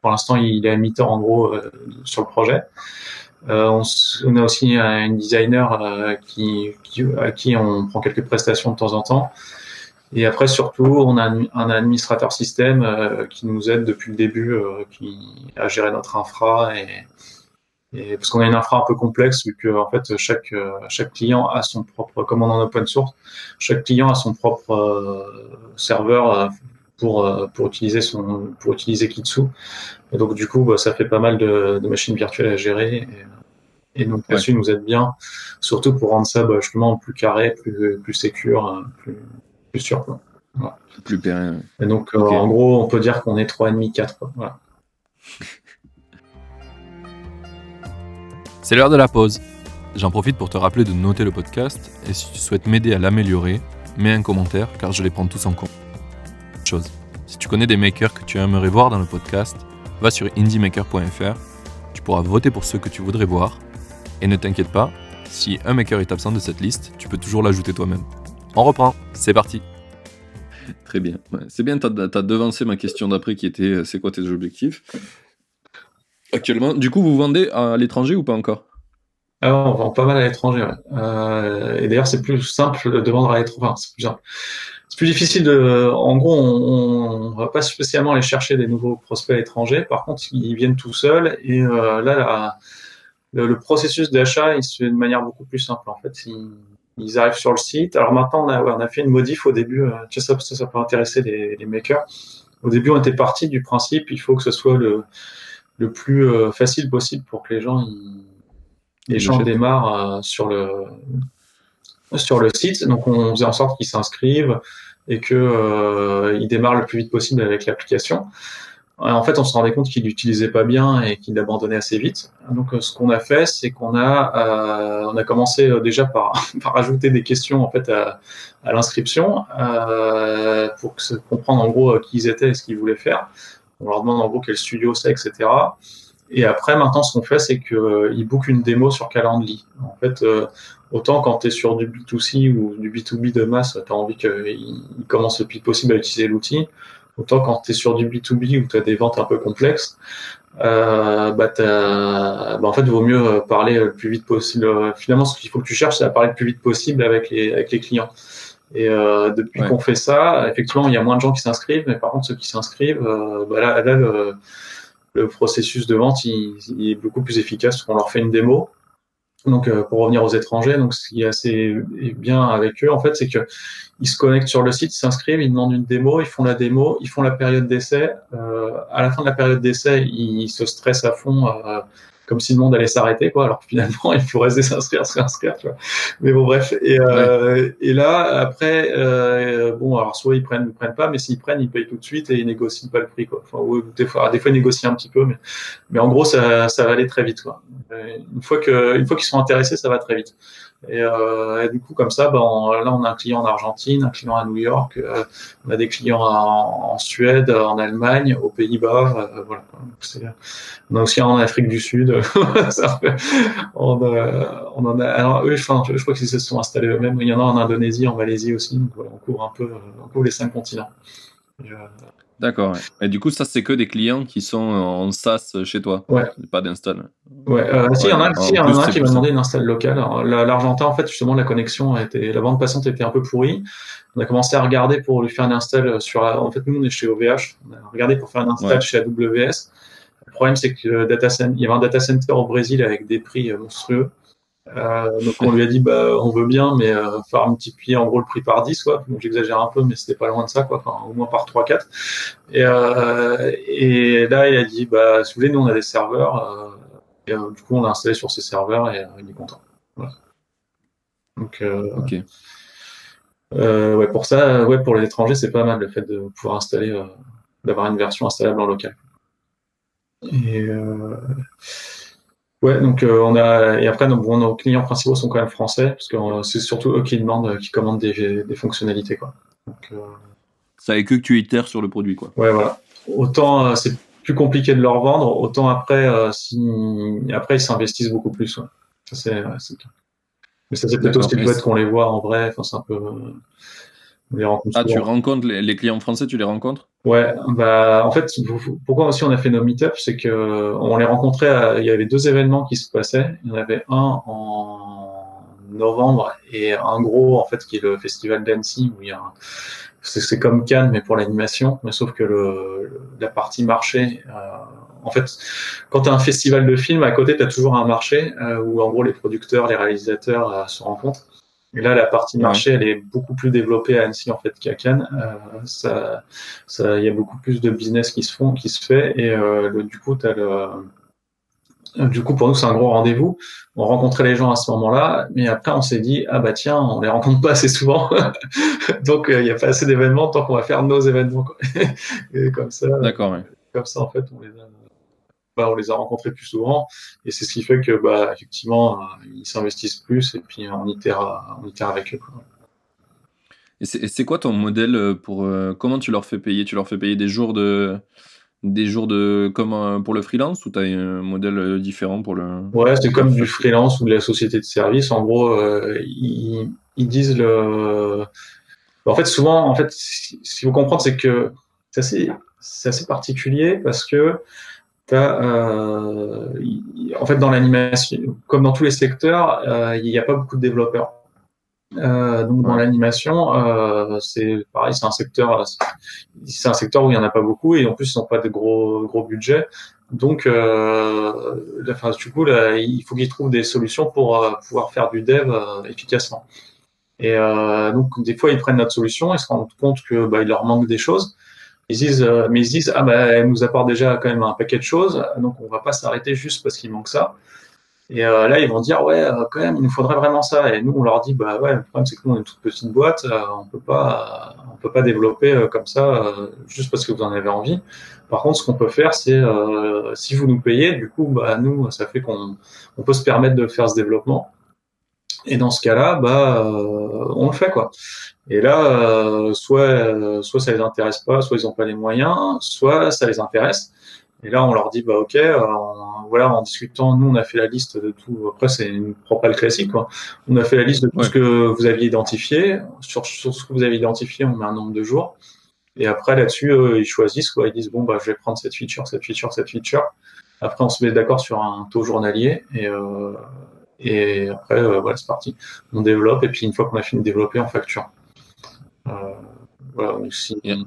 pour l'instant, il est à mi-temps en gros sur le projet. Euh, on, on, a aussi un designer euh, qui, qui, à qui on prend quelques prestations de temps en temps. Et après, surtout, on a un, administrateur système euh, qui nous aide depuis le début, euh, qui a géré notre infra et, et parce qu'on a une infra un peu complexe vu que en fait chaque chaque client a son propre, comme on en open source, chaque client a son propre serveur pour pour utiliser son pour utiliser Kitsu. Et donc du coup, bah, ça fait pas mal de, de machines virtuelles à gérer. Et, et donc là-dessus, ouais. nous aide bien, surtout pour rendre ça bah, justement plus carré, plus, plus sécure, plus, plus sûr. Quoi. Plus pérenne. Et donc, en gros, on peut dire qu'on est 3,5, 4. Voilà. C'est l'heure de la pause. J'en profite pour te rappeler de noter le podcast et si tu souhaites m'aider à l'améliorer, mets un commentaire car je les prends tous en compte. Chose. Si tu connais des makers que tu aimerais voir dans le podcast, va sur indiemaker.fr. Tu pourras voter pour ceux que tu voudrais voir. Et ne t'inquiète pas, si un maker est absent de cette liste, tu peux toujours l'ajouter toi-même. On reprend, c'est parti. Très bien. c'est bien, tu as, devancé ma question d'après qui était euh, c'est quoi tes objectifs? Actuellement, du coup, vous vendez à l'étranger ou pas encore? Alors, on vend pas mal à l'étranger. Euh, et d'ailleurs, c'est plus simple de vendre à l'étranger. Enfin, c'est plus C'est plus difficile de. En gros, on, ne va pas spécialement aller chercher des nouveaux prospects à l'étranger. Par contre, ils viennent tout seuls. Et euh, là, le, processus d'achat, il se fait de manière beaucoup plus simple. En fait, ils, arrivent sur le site. Alors maintenant, on a, on a fait une modif au début. Euh, ça, ça, ça peut intéresser les, les makers. Au début, on était parti du principe, il faut que ce soit le le plus euh, facile possible pour que les gens, les gens démarrent euh, sur le sur le site. Donc on faisait en sorte qu'ils s'inscrivent et qu'ils euh, démarrent le plus vite possible avec l'application. En fait, on se rendait compte qu'il l'utilisait pas bien et qu'il l'abandonnait assez vite. Donc, ce qu'on a fait, c'est qu'on a, on a commencé déjà par, par ajouter des questions en fait à, à l'inscription pour comprendre en gros qui ils étaient et ce qu'ils voulaient faire. On leur demande en gros quel studio c'est, etc. Et après, maintenant, ce qu'on fait, c'est qu'ils euh, bookent une démo sur Calendly. En fait, euh, autant quand tu es sur du B2C ou du B2B de masse, tu as envie qu'ils commencent le plus possible à utiliser l'outil. Autant quand tu es sur du B2B où tu as des ventes un peu complexes, euh, bah, bah, en fait, il vaut mieux parler le plus vite possible. Finalement, ce qu'il faut que tu cherches, c'est à parler le plus vite possible avec les, avec les clients. Et euh, depuis qu'on fait ça, effectivement, il y a moins de gens qui s'inscrivent, mais par contre, ceux qui s'inscrivent, euh, bah là, là le, le, processus de vente il, est beaucoup plus efficace. On leur fait une démo. Donc, euh, pour revenir aux étrangers, donc ce qui est assez bien avec eux, en fait, c'est que ils se connectent sur le site, ils s'inscrivent, ils demandent une démo, ils font la démo, ils font la période d'essai. Euh, à la fin de la période d'essai, ils se stressent à fond comme si le monde allait s'arrêter, quoi. Alors finalement, il faut rester s'inscrire, s'inscrire, tu vois. Mais bon, bref. Et, euh, et là, après, euh, bon, alors soit ils prennent, ils prennent pas, mais s'ils prennent, ils payent tout de suite et ils négocient pas le prix, quoi. Enfin, des fois, des fois, ils négocient un petit peu, mais, mais en gros, ça, ça va aller très vite, quoi. Une fois que, une fois qu'ils sont intéressés, ça va très vite. Et, euh, du coup, comme ça, ben, là, on a un client en Argentine, un client à New York, euh, on a des clients en, en, Suède, en Allemagne, aux Pays-Bas, euh, voilà. on a aussi en Afrique du Sud. on, on, en a. Alors eux, enfin, je, crois qu'ils se sont installés eux-mêmes. Il y en a en Indonésie, en Malaisie aussi. Donc voilà, on couvre un peu, on couvre les cinq continents. D'accord. Et du coup, ça, c'est que des clients qui sont en SaaS chez toi. Ouais. Pas d'install. Ouais. Euh, si, il y en a, si, y en a un qui m'a demandé une install locale. L'Argentin, en fait, justement, la connexion était, la bande passante était un peu pourrie. On a commencé à regarder pour lui faire une install sur. En fait, nous, on est chez OVH. On a regardé pour faire une install chez AWS. Le problème, c'est que le data center, il y avait un data center au Brésil avec des prix euh, monstrueux. Euh, donc on lui a dit bah on veut bien mais euh, faire multiplier en gros le prix par 10 quoi. Donc j'exagère un peu mais c'était pas loin de ça quoi, enfin au moins par 3 4. Et euh, et là il a dit bah si vous voulez nous on a des serveurs euh, et euh, du coup on l'a installé sur ces serveurs et il est content. Voilà. Donc OK. ouais pour ça ouais pour les étrangers c'est pas mal le fait de pouvoir installer d'avoir une version installable en local. Et Ouais, donc euh, on a et après bon, nos clients principaux sont quand même français parce que euh, c'est surtout eux qui demandent, qui commandent des, des fonctionnalités quoi. Donc, euh... Ça avec eux que tu itères sur le produit quoi. Ouais voilà. Autant euh, c'est plus compliqué de leur vendre, autant après si après ils s'investissent beaucoup plus. Ouais. Ça c'est mais ça c'est plutôt ce qui peut être qu'on les voit en vrai. Enfin c'est un peu ah, tu rencontres les, clients français, tu les rencontres? Ouais, bah en fait, pourquoi aussi on a fait nos meet c'est que on les rencontrait. il y avait deux événements qui se passaient. Il y en avait un en novembre et un gros en fait qui est le festival d'Annecy où il y a c'est comme Cannes mais pour l'animation, mais sauf que le, la partie marché, euh, en fait, quand tu as un festival de films à côté, tu as toujours un marché euh, où en gros les producteurs, les réalisateurs euh, se rencontrent. Et là, la partie marché, elle est beaucoup plus développée à Annecy en fait qu'à Cannes. Euh, ça, ça, il y a beaucoup plus de business qui se font, qui se fait, et euh, le, du coup, tu as le Du coup, pour nous, c'est un gros rendez-vous. On rencontrait les gens à ce moment-là, mais après, on s'est dit, ah bah tiens, on les rencontre pas assez souvent, donc il n'y a pas assez d'événements tant qu'on va faire nos événements. Quoi. Et comme ça, D'accord. Ouais. comme ça, en fait, on les a, bah, on les a rencontrés plus souvent, et c'est ce qui fait que, bah, effectivement, ils s'investissent plus, et puis on itère, on itère avec eux. Quoi. Et c'est quoi ton modèle pour euh, comment tu leur fais payer? Tu leur fais payer des jours de des jours de comme pour le freelance ou tu as un modèle différent pour le? Ouais, c'est comme du freelance ou de la société de service. En gros, euh, ils, ils, disent le. En fait, souvent, en fait, ce qu'il faut comprendre, c'est que c'est assez, c'est assez particulier parce que as, euh, en fait, dans l'animation, comme dans tous les secteurs, euh, il n'y a pas beaucoup de développeurs. Euh, donc dans l'animation, euh, c'est pareil, c'est un secteur, c'est un secteur où il y en a pas beaucoup et en plus ils n'ont pas de gros gros budgets. Donc, euh, enfin, du coup, là, il faut qu'ils trouvent des solutions pour euh, pouvoir faire du dev efficacement. Et donc des fois ils prennent notre solution, ils se rendent compte que bah, il leur manque des choses. Ils disent, mais ils se disent ah bah elle nous apporte déjà quand même un paquet de choses, donc on va pas s'arrêter juste parce qu'il manque ça. Et euh, là, ils vont dire ouais, euh, quand même, il nous faudrait vraiment ça. Et nous, on leur dit bah ouais, le problème c'est que nous, on est une toute petite boîte, euh, on peut pas, on peut pas développer comme ça juste parce que vous en avez envie. Par contre, ce qu'on peut faire, c'est si vous nous payez, du coup, bah nous, ça fait qu'on on peut se permettre de faire ce développement. Et dans ce cas-là, bah on le fait quoi. Et là, soit soit ça les intéresse pas, soit ils ont pas les moyens, soit ça les intéresse. Et là, on leur dit, bah ok, euh, voilà, en discutant, nous, on a fait la liste de tout. Après, c'est une propale classique, quoi. On a fait la liste de tout ce que vous aviez identifié. Sur, sur, ce que vous avez identifié, on met un nombre de jours. Et après, là-dessus, ils choisissent, quoi. Ils disent, bon, bah, je vais prendre cette feature, cette feature, cette feature. Après, on se met d'accord sur un taux journalier et, euh, et après, euh, voilà, c'est parti. On développe et puis une fois qu'on a fini de développer, on facture.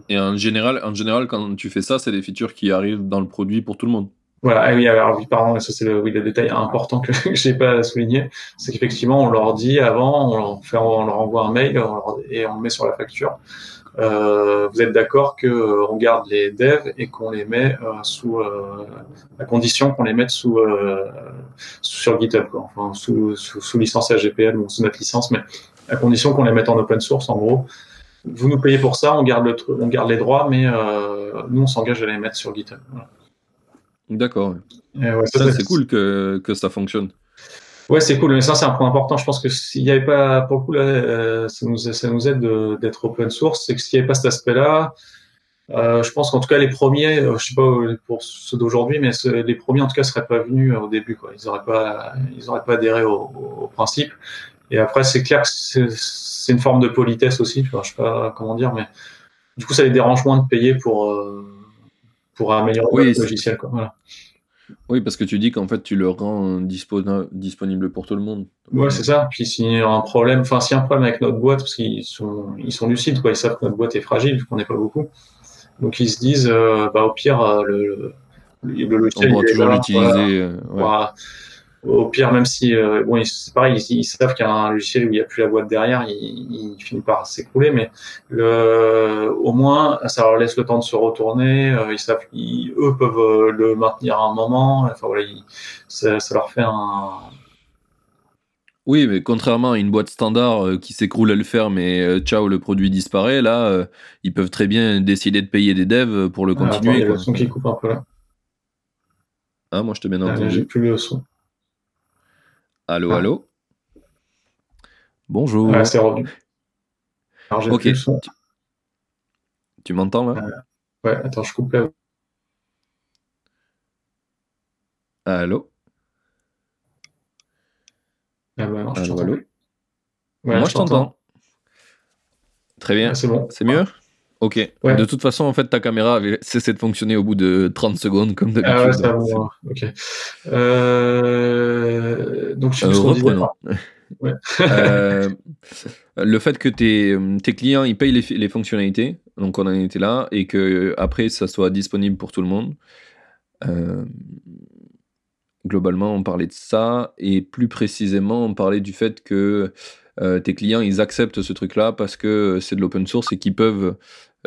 Et, en, général, en général, quand tu fais ça, c'est des features qui arrivent dans le produit pour tout le monde. Voilà, ah oui, alors oui, pardon, ça c'est le, oui, le détail important que, je n'ai pas souligné, c'est qu'effectivement, on leur dit avant, on leur, fait, on leur envoie un mail et on le met sur la facture. Euh, vous êtes d'accord que euh, on garde les devs et qu'on les met euh, sous euh, à condition qu'on les mette sous, sur GitHub, quoi. enfin sous, sous, sous licence AGPL ou sous notre licence, mais à condition qu'on les mette en open source, en gros, vous nous payez pour ça, on garde, le on garde les droits, mais euh, nous, on s'engage à les mettre sur GitHub. D'accord. ça, c'est cool que, que, ça fonctionne. Ouais, c'est cool, mais ça, c'est un point important. Je pense que s'il n'y avait pas, pour le coup, là, euh, ça, nous, ça nous aide d'être open source. C'est que s'il n'y avait pas cet aspect-là, euh, je pense qu'en tout cas, les premiers, je sais pas pour ceux d'aujourd'hui, mais les premiers, en tout cas, seraient pas venus au début. Quoi. Ils n'auraient pas, ils auraient pas adhéré au, au principe. Et après, c'est clair que c'est une forme de politesse aussi, je sais pas comment dire, mais du coup, ça les dérange moins de payer pour, euh, pour améliorer le logiciel. Quoi. Voilà. Oui, parce que tu dis qu'en fait, tu le rends disponible pour tout le monde. Ouais, c'est ça. Puis s'il y a un problème, enfin, s'il y a un problème avec notre boîte, parce qu'ils sont, ils sont lucides, quoi, ils savent que notre boîte est fragile, qu'on n'est pas beaucoup. Donc ils se disent, euh, bah, au pire, euh, le, le, le logiciel. On va toujours l'utiliser. Voilà au pire, même si euh, bon, c'est pareil, ils, savent qu'il y a un logiciel où il n'y a plus la boîte derrière, il, il finit par s'écrouler, mais le, au moins, ça leur laisse le temps de se retourner. Euh, ils savent, qu'ils, eux peuvent euh, le maintenir à un moment. Enfin voilà, ça, ça, leur fait un. Oui, mais contrairement à une boîte standard qui s'écroule, elle ferme et ciao, le produit disparaît. Là, ils peuvent très bien décider de payer des devs pour le continuer. il y a le son qui coupe un peu là. Ah, moi je te bien ah, entendu. J'ai plus le son. Allô, ah. allô Bonjour. C'est revenu. Alors, j'ai okay. le son. Tu, m'entends là euh, Ouais, attends, je coupe là. Allô ah bah non, Allô, allô Moi, je t'entends. Très bien. c'est bon. C'est mieux Ok. De toute façon, en fait, ta caméra avait cessé de fonctionner au bout de 30 secondes, comme d'habitude. Ah ouais, ça va. Ok. Euh... Donc, je suis euh. Ouais. euh, le fait que tes, tes, clients ils payent les, les, fonctionnalités, donc on en était là, et que après ça soit disponible pour tout le monde. Euh, globalement, on parlait de ça, et plus précisément, on parlait du fait que euh, tes clients ils acceptent ce truc-là parce que c'est de l'open source et qu'ils peuvent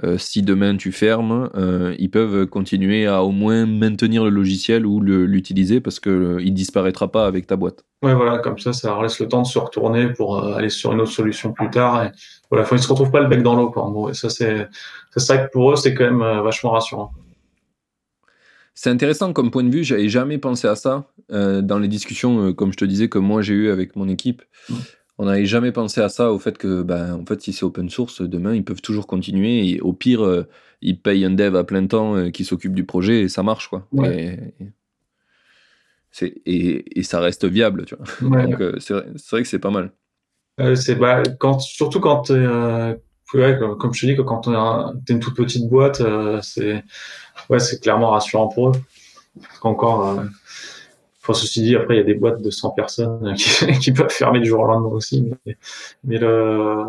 euh, si demain tu fermes, euh, ils peuvent continuer à au moins maintenir le logiciel ou l'utiliser parce qu'il ne il disparaîtra pas avec ta boîte. Ouais, voilà, comme ça, ça laisse le temps de se retourner pour aller sur une autre solution plus tard. Et voilà, ils ne se retrouvent pas le bec dans l'eau, En gros. Et ça, c'est vrai que pour eux, c'est quand même vachement rassurant. C'est intéressant comme point de vue, j'avais jamais pensé à ça dans les discussions, comme je te disais, que moi j'ai eu avec mon équipe. Mmh on n'avait jamais pensé à ça, au fait que, ben, en fait, si c'est open source, demain, ils peuvent toujours continuer. Et au pire, euh, ils payent un dev à plein temps euh, qui s'occupe du projet et ça marche, quoi. Et, et, ça reste viable, tu vois. Donc, euh, c'est vrai, que c'est pas mal. c'est bah, quand, surtout quand, comme, comme, je te dis, quand tu es une toute petite boîte, c'est ouais, clairement rassurant pour eux. Qu'encore Enfin, ceci dit, après, il y a des boîtes de 100 personnes qui, peuvent fermer du jour au lendemain aussi. Mais, le.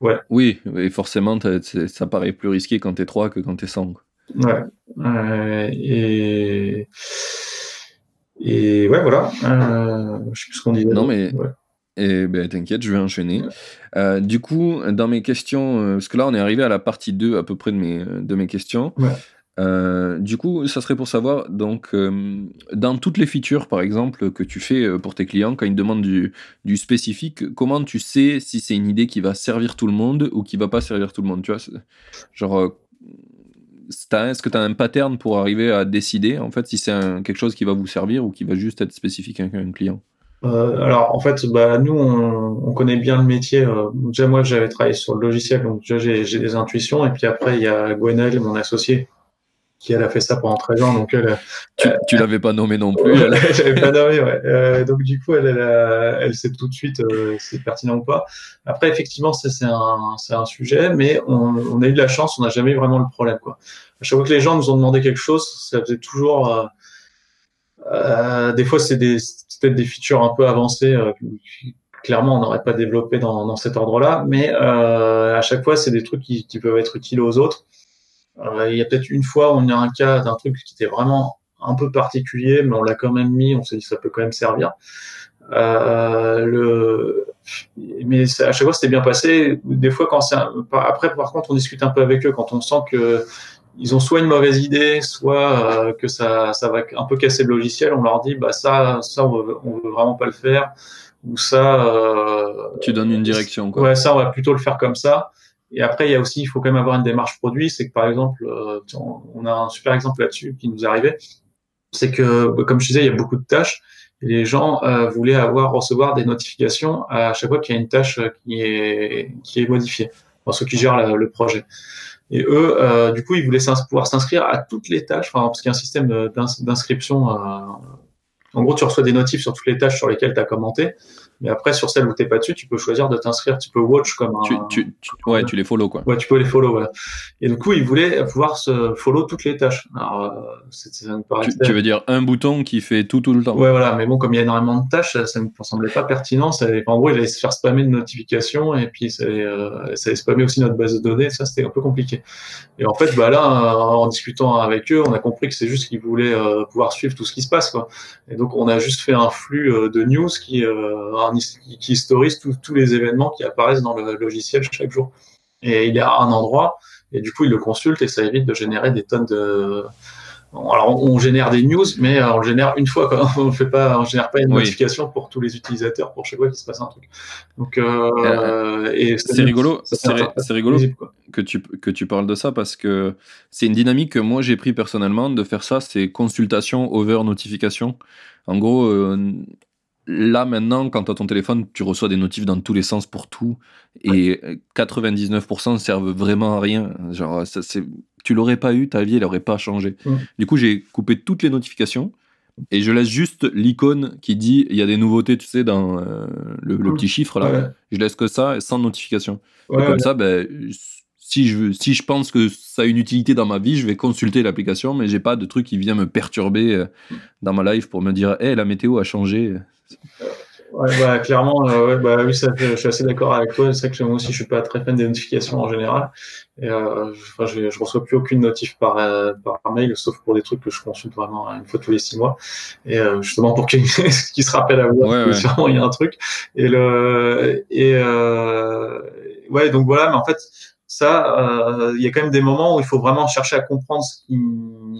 Ouais. Oui, et forcément, ça paraît plus risqué quand t'es 3 que quand t'es 100. Ouais. et. Et ouais, voilà. Euh, je sais plus ce qu'on dit. Non, mais. Et ben, t'inquiète, je vais enchaîner. Euh, du coup, dans mes questions, euh, parce que là, on est arrivé à la partie 2 à peu près de mes, de mes questions. Ouais. Euh, du coup, ça serait pour savoir, donc, euh, dans toutes les features, par exemple, que tu fais euh, pour tes clients, quand ils demandent du, spécifique, comment tu sais si c'est une idée qui va servir tout le monde ou qui va pas servir tout le monde Tu vois, genre, est-ce que tu as un pattern pour arriver à décider, en fait, si c'est quelque chose qui va vous servir ou qui va juste être spécifique à un client? Alors en fait, bah, nous on, on, connaît bien le métier. déjà moi j'avais travaillé sur le logiciel, donc déjà j'ai des intuitions. Et puis après il y a Gwenaël, mon associé, qui elle a fait ça pendant 13 ans. Donc elle, tu, tu l'avais pas nommé non plus. elle... l'avais pas nommé, ouais. Euh, donc du coup, elle, elle, elle sait tout de suite euh, si c'est pertinent ou pas. Après, effectivement, ça c'est un, c'est un sujet, mais on, on, a eu de la chance, on n'a jamais eu vraiment le problème, quoi. À chaque fois que les gens nous ont demandé quelque chose, ça faisait toujours. Euh, euh des fois, c'est des, peut-être des features un peu avancées. Euh, clairement, on n'aurait pas développé dans, dans cet ordre-là, mais à chaque fois, c'est des trucs qui, qui peuvent être utiles aux autres. Euh, il y a peut-être une fois, on a un cas d'un truc qui était vraiment un peu particulier, mais on l'a quand même mis. On s'est dit ça peut quand même servir. Euh, le... Mais à chaque fois, c'était bien passé. Des fois, quand c'est après, par contre, on discute un peu avec eux quand on sent que ils ont soit une mauvaise idée, soit euh, que ça, ça va un peu casser le logiciel. On leur dit, bah ça, ça, on veut, on veut vraiment pas le faire, ou ça. Euh... Tu donnes une direction, quoi. Ouais, ça, on va plutôt le faire comme ça. Et après, il y a aussi, il faut quand même avoir une démarche produit. C'est que par exemple, euh, on a un super exemple là-dessus qui nous arrivé. C'est que, comme je disais, il y a beaucoup de tâches. Les gens euh, voulaient avoir recevoir des notifications à chaque fois qu'il y a une tâche qui est qui est modifiée. Pour ceux qui gèrent le projet. Et eux, euh, du coup, ils voulaient pouvoir s'inscrire à toutes les tâches, enfin, parce qu'il y a un système d'inscription. en gros, tu reçois des notifs sur toutes les tâches sur lesquelles tu as commenté. Mais après, sur celle où t'es pas dessus, tu peux choisir de t'inscrire. Tu peux watch comme un. Tu, tu, ouais, tu les follow quoi. Ouais, tu peux les follow. Ouais. Et du coup, ils voulaient pouvoir se follow toutes les tâches. Alors, euh, tu, veux dire un bouton qui fait tout tout le temps. Ouais, voilà. Mais bon, comme il y a énormément de tâches, ça, ne me semblait pas pertinent. Ça, en gros, il allait se faire spammer de notifications et puis ça, euh, ça allait spammer aussi notre base de données. Ça, c'était un peu compliqué. Et en fait, bah là, en discutant avec eux, on a compris que c'est juste qu'ils voulaient euh, pouvoir suivre tout ce qui se passe, quoi. Et donc, on a juste fait un flux euh, de news qui qui historise tous les événements qui apparaissent dans le logiciel chaque jour. Et il est à un endroit, et du coup, il le consulte et ça évite de générer des tonnes de. Alors, on génère des news, mais on le génère une fois. Quoi. On fait pas, on génère pas une notification pour tous les utilisateurs pour chaque fois qu'il se passe un truc. Donc, euh, euh, c'est rigolo, c'est rigolo que tu que tu parles de ça parce que c'est une dynamique que moi j'ai pris personnellement de faire ça. C'est consultation over notification. En gros, euh, là maintenant, quand tu as ton téléphone, tu reçois des notifs dans tous les sens pour tout, et 99% servent vraiment à rien. Genre, ça, tu l'aurais pas eu, ta vie, elle aurait pas changé. Du coup, j'ai coupé toutes les notifications, et je laisse juste l'icône qui dit il y a des nouveautés, tu sais, dans euh, le, petit chiffre là. Je laisse que ça, sans notification. et comme ça, ben, si je, si je pense que ça a une utilité dans ma vie, je vais consulter l'application, mais j'ai pas de truc qui vient me perturber euh, dans ma life pour me dire, hé, la météo a changé. Ouais, bah, clairement, euh, bah, oui, ça, je suis assez d'accord avec toi. C'est vrai que moi aussi, je suis pas très fan des notifications en général. Et, euh, je, je, reçois plus aucune notif par, par mail, sauf pour des trucs que je consulte vraiment une fois tous les six mois. Et justement pour qu'il se rappelle à moi, ouais, sûrement il y a un truc. Et le, et ouais, donc voilà. Mais en fait, ça, il y a quand même des moments où il faut vraiment chercher à comprendre ce,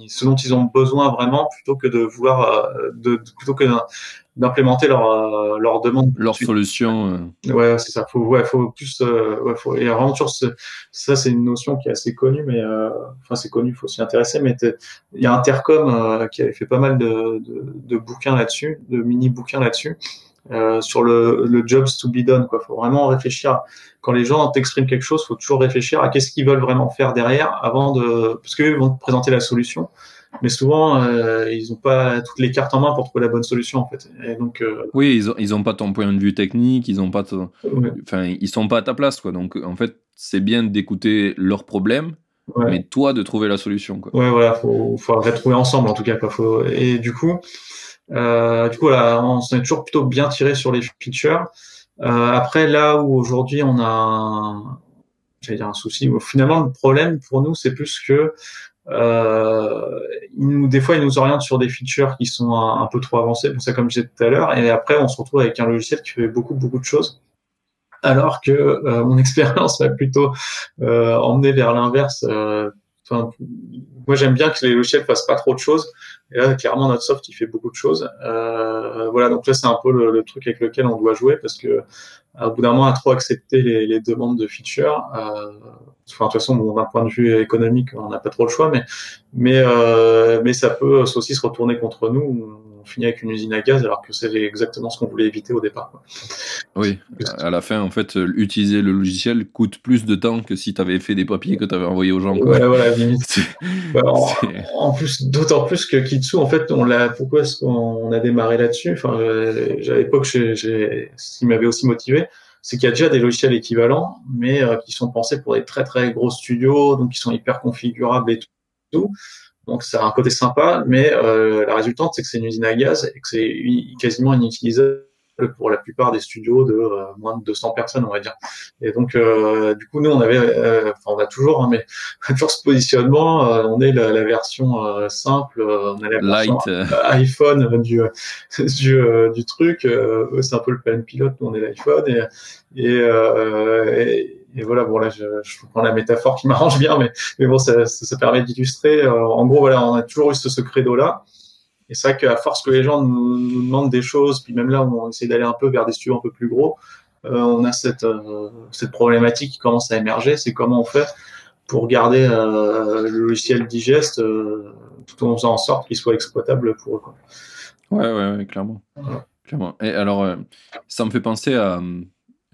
ce dont ils ont besoin vraiment, plutôt que de vouloir, de, plutôt que d'implémenter leur euh, leur demande leur solution euh. ouais c'est ça. Faut ouais faut plus euh, ouais faut et vraiment toujours ça c'est une notion qui est assez connue mais euh, enfin c'est connu faut s'y intéresser mais il y a Intercom qui avait fait pas mal de, de, de bouquins là-dessus de mini bouquins là-dessus sur le, le jobs to be done quoi faut vraiment réfléchir quand les gens t'expriment quelque chose faut toujours réfléchir à qu'est-ce qu'ils veulent vraiment faire derrière avant de parce qu'ils vont te présenter la solution mais souvent euh, ils n'ont pas toutes les cartes en main pour trouver la bonne solution en fait. Et donc euh, oui, ils ont, ils ont pas ton point de vue technique, ils ont pas, enfin ils sont pas à ta place quoi. Donc en fait c'est bien d'écouter leurs problèmes, mais toi de trouver la solution quoi. Ouais voilà, faut faut retrouver ensemble en tout cas quoi. Faut... Et du coup euh, du coup voilà, on s'en est toujours plutôt bien tiré sur les features. Euh, après là où aujourd'hui on a j'allais dire un souci, finalement le problème pour nous c'est plus que euh, des fois, ils nous orientent sur des features qui sont un, peu trop avancées, pour ça comme je disais tout à l'heure, et après, on se retrouve avec un logiciel qui fait beaucoup, beaucoup de choses, alors que euh, mon expérience va plutôt euh, emmener vers l'inverse. Euh, moi, j'aime bien que les logiciels fassent pas trop de choses. Et là, clairement, notre soft, il fait beaucoup de choses. Euh, voilà, donc là, c'est un peu le, le, truc avec lequel on doit jouer parce que au bout d'un moment, à trop accepter les, les demandes de features, euh, enfin, de toute façon, bon, d'un point de vue économique, on n'a pas trop le choix, mais, mais, euh, mais ça peut aussi se retourner contre nous. On finit avec une usine à gaz alors que c'est exactement ce qu'on voulait éviter au départ. Quoi. Oui, à la fin, en fait, utiliser le logiciel coûte plus de temps que si tu avais fait des papiers que tu avais envoyés aux gens. Quoi. Ouais, voilà, limite. en, en, plus, d'autant plus que Kitsu, en fait, on l'a. Pourquoi est-ce qu'on a démarré là-dessus? Enfin, à l'époque, ce qui m'avait aussi motivé, c'est qu'il y a déjà des logiciels équivalents, mais euh, qui sont pensés pour des très très gros studios, donc qui sont hyper configurables et tout. Donc ça a un côté sympa, mais euh, la résultante c'est que c'est une usine à gaz et que c'est quasiment inutilisable pour la plupart des studios de euh, moins de 200 personnes, on va dire. Et donc, euh, du coup, nous, on avait, euh, enfin, on a toujours, hein, mais toujours ce positionnement. on est la, la version simple, on a la version iPhone du du, du truc. c'est un peu le plan pilote. Nous, on est l'iPhone et et, et et voilà, bon là, je, je prends la métaphore qui m'arrange bien, mais, mais bon, ça, ça, ça permet d'illustrer. en gros, voilà, on a toujours eu ce, ce credo-là. Et c'est vrai qu'à force que les gens nous, nous, demandent des choses, puis même là, on essaie d'aller un peu vers des studios un peu plus gros, euh, on a cette, euh, cette problématique qui commence à émerger. C'est comment on fait pour garder euh, le logiciel digeste euh, tout en faisant en sorte qu'il soit exploitable pour eux. Quoi. Ouais, ouais, ouais clairement. clairement. Et alors, euh, ça me fait penser à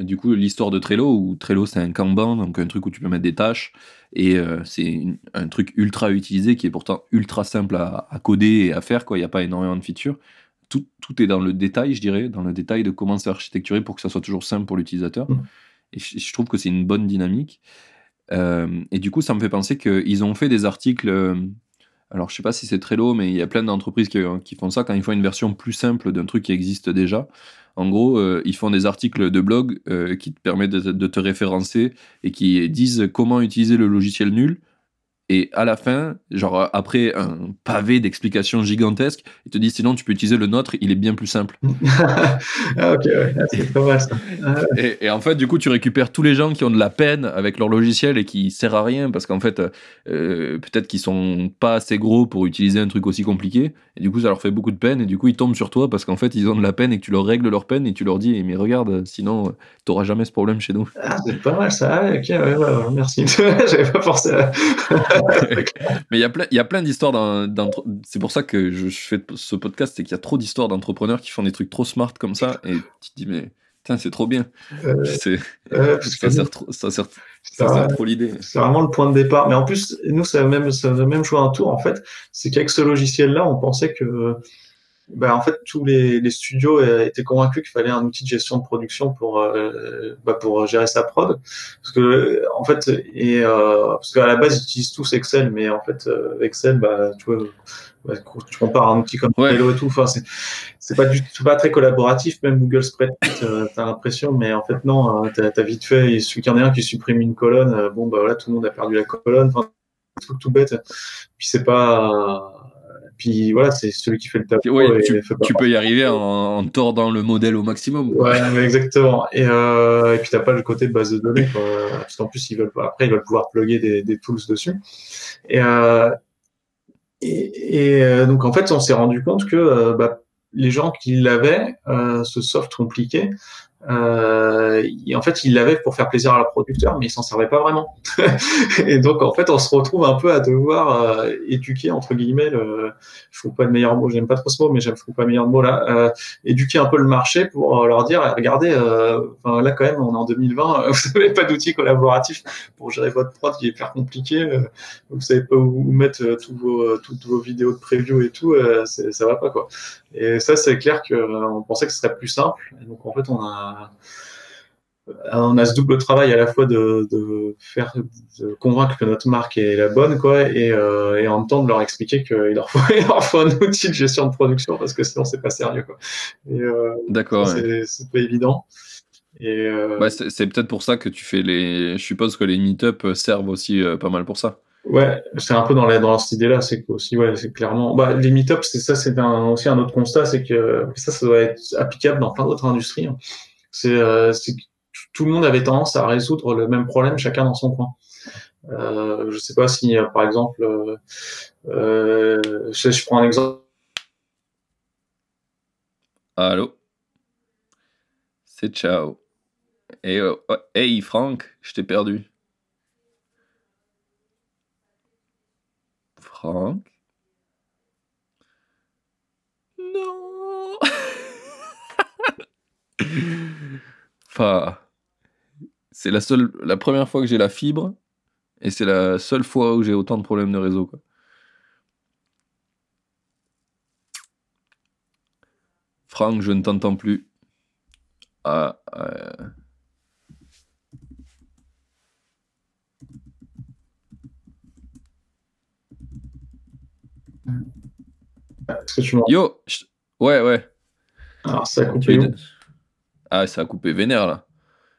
du coup, l'histoire de Trello, où Trello, c'est un Kanban, donc un truc où tu peux mettre des tâches, et euh, c'est un truc ultra utilisé qui est pourtant ultra simple à, coder et à faire, quoi. Il n'y a pas énormément de features. Tout, tout, est dans le détail, je dirais, dans le détail de comment c'est architecturé pour que ça soit toujours simple pour l'utilisateur. Mmh. Et je, trouve que c'est une bonne dynamique. Euh, et du coup, ça me fait penser qu'ils ont fait des articles. Euh, alors, je sais pas si c'est Trello, mais il y a plein d'entreprises qui, qui, font ça quand ils font une version plus simple d'un truc qui existe déjà. En gros, euh, ils font des articles de blog euh, qui te permettent de, te référencer et qui disent comment utiliser le logiciel nul et à la fin, genre après un pavé d'explications gigantesques, il te dit sinon tu peux utiliser le nôtre, il est bien plus simple. ah, ok, ouais. Ah, c'est pas mal ça. Ah, et, en fait, du coup, tu récupères tous les gens qui ont de la peine avec leur logiciel et qui sert à rien parce qu'en fait, euh, peut-être qu'ils sont pas assez gros pour utiliser un truc aussi compliqué. Et du coup, ça leur fait beaucoup de peine et du coup, ils tombent sur toi parce qu'en fait, ils ont de la peine et que tu leur règles leur peine et tu leur dis mais regarde, sinon tu n'auras jamais ce problème chez nous. Ah, c'est pas mal ça. Ah, ok, ouais, ouais, merci. J'avais pas pensé à. Mais il y a plein, plein d'histoires. C'est pour ça que je, fais ce podcast, c'est qu'il y a trop d'histoires d'entrepreneurs qui font des trucs trop smart comme ça, et tu te dis mais c'est trop bien. Euh, ça, sert trop, ça sert, trop l'idée. C'est vraiment le point de départ. Mais en plus, nous ça a même, ça a même joué un tour en fait. C'est qu'avec ce logiciel-là, on pensait que bah, en fait, tous les, les, studios étaient convaincus qu'il fallait un outil de gestion de production pour euh, bah, pour gérer sa prod, parce que en fait, et euh, parce qu'à la base ils utilisent tous Excel, mais en fait euh, Excel, bah, tu vois, bah, tu compares un outil comme Trello et tout, enfin c'est c'est pas du tout pas très collaboratif, même Google Spreadsheet, euh, t'as l'impression, mais en fait non, hein, t'as as vite fait, il suffit qu'il y en ait un qui supprime une colonne, bon bah voilà, tout le monde a perdu la colonne, enfin tout tout bête, puis c'est pas puis voilà, c'est celui qui fait le. Ouais, et tu, peux y arriver en, en tordant le modèle au maximum. quoi. Ouais, exactement. Et, euh, et puis t'as pas le côté base de données, quoi. Parce qu'en plus, ils veulent après, ils veulent pouvoir plugger des, des tools dessus. Et, euh, et, et, euh, donc, en fait, on s'est rendu compte que euh, bah, les gens qui l'avaient, euh, ce soft compliqué, euh, ils- en fait, ils l'avaient pour faire plaisir à leur producteur, mais ils s'en servaient pas vraiment. et donc, en fait, on se retrouve un peu à devoir euh, éduquer, entre guillemets, le, je trouve pas le meilleur mot, j'aime pas trop ce mot, mais je trouve pas le meilleur mot là, euh, éduquer un peu le marché pour euh, leur dire, regardez, euh, enfin, là quand même, on est en 2020, euh, vous n'avez pas d'outils collaboratifs pour gérer votre prod qui est hyper compliqué, euh, vous savez pas où mettre tous vos, toutes vos vidéos de preview et tout, ça va pas quoi. Et ça, c'est clair que euh, pensait que ce serait plus simple, et donc en fait, on a on a ce double travail à la fois de, de faire de convaincre que notre marque est la bonne quoi et, euh, et en même temps de leur expliquer qu'il leur faut, il leur faut un outil de gestion de production parce que sinon c'est pas sérieux quoi euh, D'accord. ouais. c'est pas évident euh, Bah, c'est peut-être pour ça que tu fais les. Je suppose que les meet-up servent aussi pas mal pour ça. Ouais c'est un peu dans dans cette idée là c'est aussi ouais c'est clairement bah les meet-ups c'est ça c'est un, aussi un autre constat c'est que ça ça doit être applicable dans plein d'autres industries hein. c'est euh, tout le monde avait tendance à résoudre le même problème chacun dans son coin Euh, je sais pas si, euh, par exemple, euh, je, prends un exemple. Allô? C'est ciao. Hey, oh, hey Franck, je t'ai perdu. Franck Non Enfin, c'est la seule, la première fois que j'ai la fibre, et c'est la seule fois où j'ai autant de problèmes de réseau. Quoi. Franck, je ne t'entends plus. Ah, euh, Est-ce que tu m'entends Yo je- Ouais, ouais. Alors, ça a coupé. de- Ah, ça a coupé vénère là.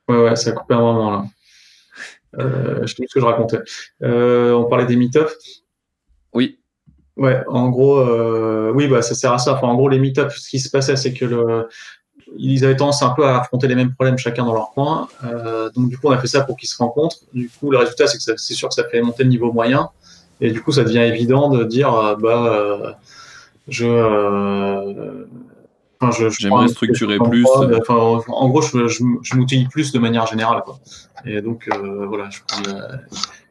Ouais, ouais, ça a coupé un moment là. Euh, je sais plus ce que je racontais. Euh, on parlait des meet-ups. Oui. Ouais, en gros, euh, oui, bah ça sert à ça. Enfin, en gros, les meet-ups, ce qui se passait, c'est que le, ils avaient tendance un peu à affronter les mêmes problèmes chacun dans leur coin. Euh, donc du coup, on a fait ça pour qu'ils se rencontrent. Du coup, le résultat, c'est que ça- c'est sûr que ça fait monter le niveau moyen. Et du coup, ça devient évident de dire, euh, bah, euh, je, euh, enfin, je, je J'aimerais structurer plus. prod. Enfin, en, gros, je, je, je m'outille plus de manière générale, quoi. Et donc, euh, voilà, je prends le-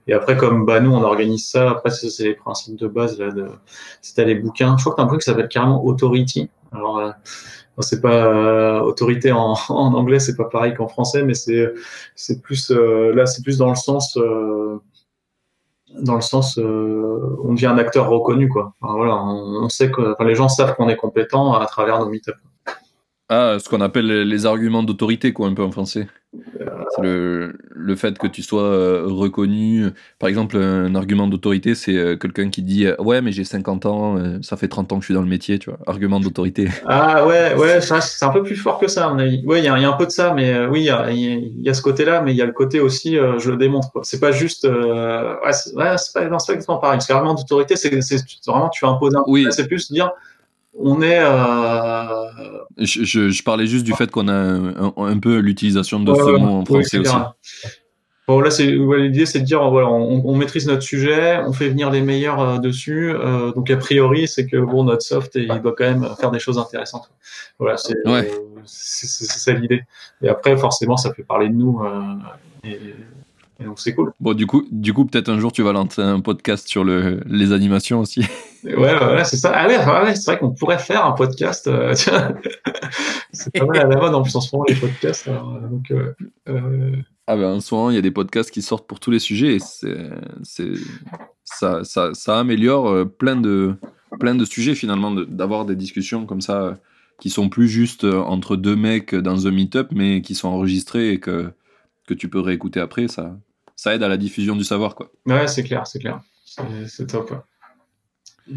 et après, comme bah, nous, on organise ça, après, c'est c'est les principes de base. là. De... C'était les bouquins. Je crois que t'as un truc qui s'appelle carrément Authority. Alors, euh, c'est pas euh, autorité en, en anglais, c'est pas pareil qu'en français, mais c'est c'est plus euh, là, c'est plus dans le sens euh, dans le sens euh, on devient un acteur reconnu quoi. Voilà, on, sait que enfin, les gens savent qu'on est compétent à travers nos meet Ah, ce qu'on appelle les- arguments d'autorité, quoi, un peu en français. Euh, C'est le, le fait que tu sois euh, reconnu. Par exemple, un argument d'autorité, c'est euh, quelqu'un qui dit Ouais, mais j'ai 50 ans, ça fait 30 ans que je suis dans le métier, tu vois. Argument d'autorité. Ah ouais, ouais, c'est un peu plus fort que ça, à mon avis. Ouais, il y, a il y a un peu de ça, mais euh, oui, il y a, y ce côté-là, mais il y a le côté aussi, euh, je le démontre. quoi. C'est pas juste, euh, ouais, c'est ouais, pas, non, pas exactement pareil. Parce qu'argument d'autorité, c'est vraiment tu imposes un. Oui. C'est plus dire, on est. Euh, Je, je- je parlais juste du fait qu'on a un, un- un peu l'utilisation de ouais, ce ouais, mot en français aussi. Bon, là, c'est ouais, l'idée, c'est de dire, voilà, on, on maîtrise notre sujet, on fait venir les meilleurs euh, dessus. euh, donc a priori, c'est que bon, notre soft, il doit quand même faire des choses intéressantes. Voilà, c'est euh, ça l'idée. Et après, forcément, ça fait parler de nous. euh, et, et donc c'est cool. Bon, du coup, du coup peut-être un jour tu vas lancer un podcast sur le, les animations aussi. Ouais, voilà, c'est ça. Ah ouais, ouais, c'est vrai qu'on pourrait faire un podcast. euh, c'est pas mal à la mode en plus en ce moment les podcasts. alors, euh, donc, euh, euh, Ah ben, en ce moment, il y a des podcasts qui sortent pour tous les sujets et c'est, ça, ça, ça améliore plein de, plein de sujets finalement, de- d'avoir des discussions comme ça qui sont plus juste entre deux mecs dans un meet-up, mais qui sont enregistrés et que, que tu peux réécouter après. Ça, ça aide à la diffusion du savoir, quoi. Ouais, c'est clair, c'est clair. C'est c'est top.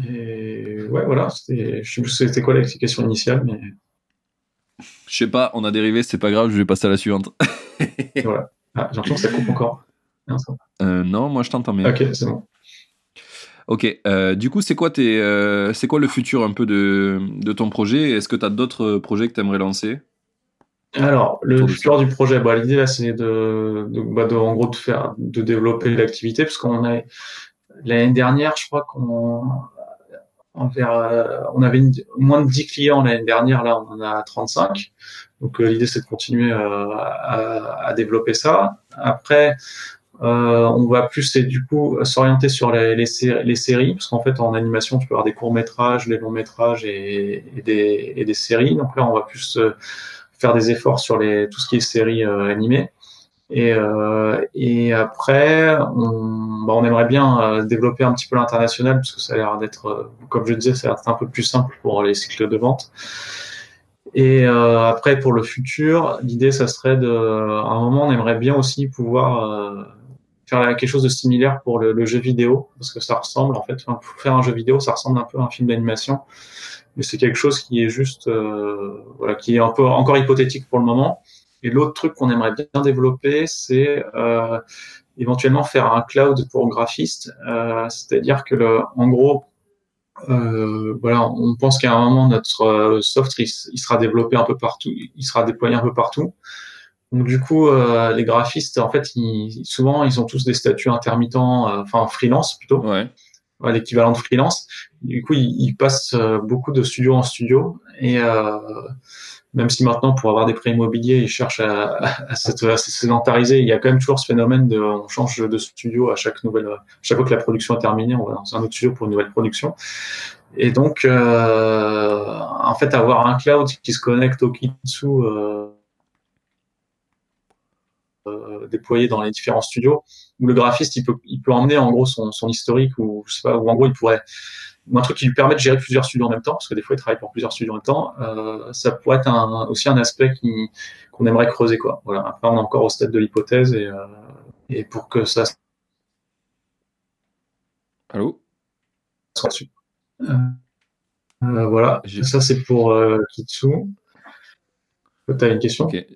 Et ouais, voilà. c'était- Je sais plus c'était quoi l'explication initiale, mais Je sais pas, on a dérivé, c'est pas grave, je vais passer à la suivante. voilà. Ah, j'ai l'impression que ça coupe encore. Non, ça va. Euh, non, moi je t'entends bien. Ok, c'est bon. Ok, euh, du coup, c'est quoi, tes, euh, c'est quoi le futur un peu de, de ton projet? Est-ce que tu as d'autres projets que tu aimerais lancer? Alors, le futur du projet, bah, l'idée là, c'est de, de, bah, de, en gros, de faire, de développer l'activité, parce qu'on a l'année dernière, je crois qu'on euh, on avait moins de 10 clients l'année dernière, là on en a 35. Donc l'idée c'est de continuer à, à, développer ça. Après, euh, on va plus du coup s'orienter sur les, séries, parce qu'en fait en animation tu peux avoir des courts métrages, des longs métrages et, des, séries. Donc là on va plus euh, faire des efforts sur les, tout ce qui est séries euh, animées. Et, euh, et après, on, bah on aimerait bien euh, développer un petit peu l'international, parce que ça a l'air d'être, comme je disais, ça a l'air un peu plus simple pour les cycles de vente. Et euh, après, pour le futur, l'idée, ça serait de, à un moment, on aimerait bien aussi pouvoir faire quelque chose de similaire pour le, jeu vidéo, parce que ça ressemble en fait, pour faire un jeu vidéo, ça ressemble un peu à un film d'animation, mais c'est quelque chose qui est juste, euh, voilà, qui est encore hypothétique pour le moment. Et l'autre truc qu'on aimerait bien développer, c'est euh, éventuellement faire un cloud pour graphistes, euh, c'est-à-dire que le, en gros, euh, voilà, on pense qu'à un moment notre euh, software il, sera développé un peu partout, il sera déployé un peu partout. Donc du coup, euh, les graphistes, en fait, ils, souvent, ils ont tous des statuts intermittents, euh, enfin freelance plutôt, ouais. l'équivalent de freelance. Du coup, ils, ils, passent beaucoup de studio en studio, et même si maintenant, pour avoir des prêts immobiliers, ils cherchent à, à, se sédentariser, il y a quand même toujours ce phénomène de, on change de studio à chaque nouvelle, chaque fois que la production est terminée, on va dans un autre studio pour une nouvelle production. Et donc, en fait, avoir un cloud qui se connecte au Kitsu euh, déployé dans les différents studios où le graphiste il peut il peut emmener en gros son, son historique ou je sais pas ou en gros il pourrait ou un truc qui lui permet de gérer plusieurs studios en même temps parce que des fois il travaille pour plusieurs studios en même temps euh, ça pourrait être un, aussi un aspect qu'on aimerait creuser quoi. Voilà. Après on est encore au stade de l'hypothèse et euh, et pour que ça allô? Soit dessus euh, euh, voilà. Ça c'est pour euh, Kitsu. Tu as une question? Okay.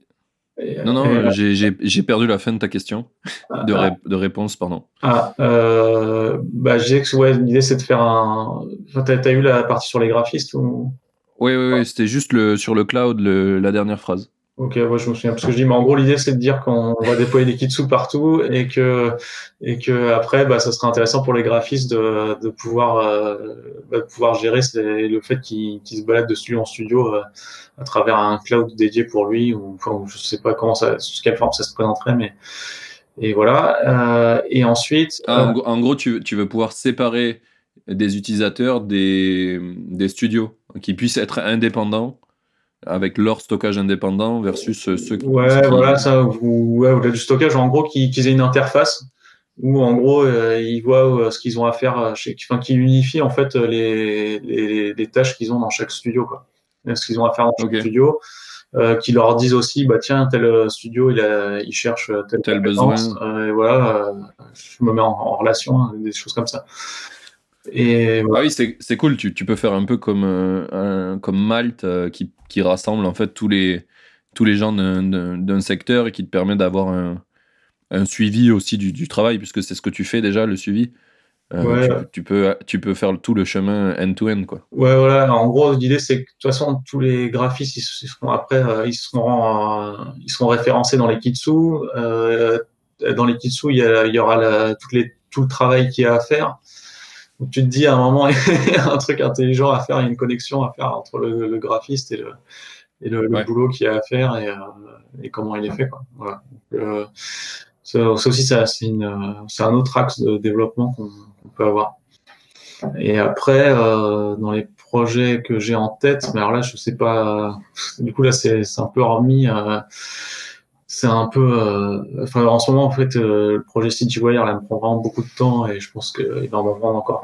Non, non, euh, j'ai perdu la fin de ta question, ah, de, ah. de, réponse, pardon. Ah, euh, bah, j'ai ouais, l'idée c'est de faire un. Enfin, t'as as eu la partie sur les graphistes ou? Oui, oui, oui, c'était juste le, sur le cloud, le, la dernière phrase. Ok, ouais, je me souviens parce que je dis, mais en gros l'idée c'est de dire qu'on va déployer des kits partout et que et que après, bah, ça serait intéressant pour les graphistes de, de pouvoir euh, bah, de pouvoir gérer le fait qu'ils qu se baladent de studio en studio. Euh, à travers un cloud dédié pour lui ou enfin, je sais pas comment ça, sous quelle forme ça se présenterait, mais et voilà. Euh, et ensuite, ah, euh, en, gros, tu, tu, veux pouvoir séparer des utilisateurs des, des studios qui puissent être indépendants avec leur stockage indépendant versus ceux qui. Ouais, voilà, ça, ou, ouais, au-delà du stockage, en gros, qu'ils aient une interface où en gros euh, ils voient euh, ce qu'ils ont à faire, chez, enfin, qui unifie en fait les, les, les tâches qu'ils ont dans chaque studio, quoi ce qu'ils ont à faire dans le studio, euh, qui leur disent aussi, bah tiens, tel studio, il, a, il cherche tel, tel besoin. Euh, et voilà, euh, je me mets en, relation, hein, des choses comme ça. Et ah oui, c'est cool. Tu, tu, peux faire un peu comme, un, comme Malte qui, qui, rassemble en fait tous les, tous les gens d'un secteur et qui te permet d'avoir un, un, suivi aussi du, du travail, puisque c'est ce que tu fais déjà, le suivi. Euh, tu, peux, tu peux faire tout le chemin end-to-end. quoi. Ouais, voilà. En gros, l'idée, c'est que de toute façon, tous les graphistes, ils, seront après, euh, ils, seront, ils seront référencés dans les Kitsu. Euh, dans les Kitsu, il y, il y aura la, toutes les, tout le travail qu'il y a à faire. Donc, tu te dis à un moment, il y a un truc intelligent à faire, il y a une connexion à faire entre le, le graphiste et le, et le, le boulot qu'il y a à faire et, et, comment il est fait. Quoi. Voilà. Donc, ça, aussi, c'est un autre axe de développement qu'on peut avoir. Et après, euh, dans les projets que j'ai en tête, mais alors là, je sais pas. Du coup, là, c'est un peu remis. Euh, c'est un peu. Euh, enfin, en ce moment, en fait, euh, le projet CityWire, là, me prend vraiment beaucoup de temps et je pense qu'il va m'en prendre encore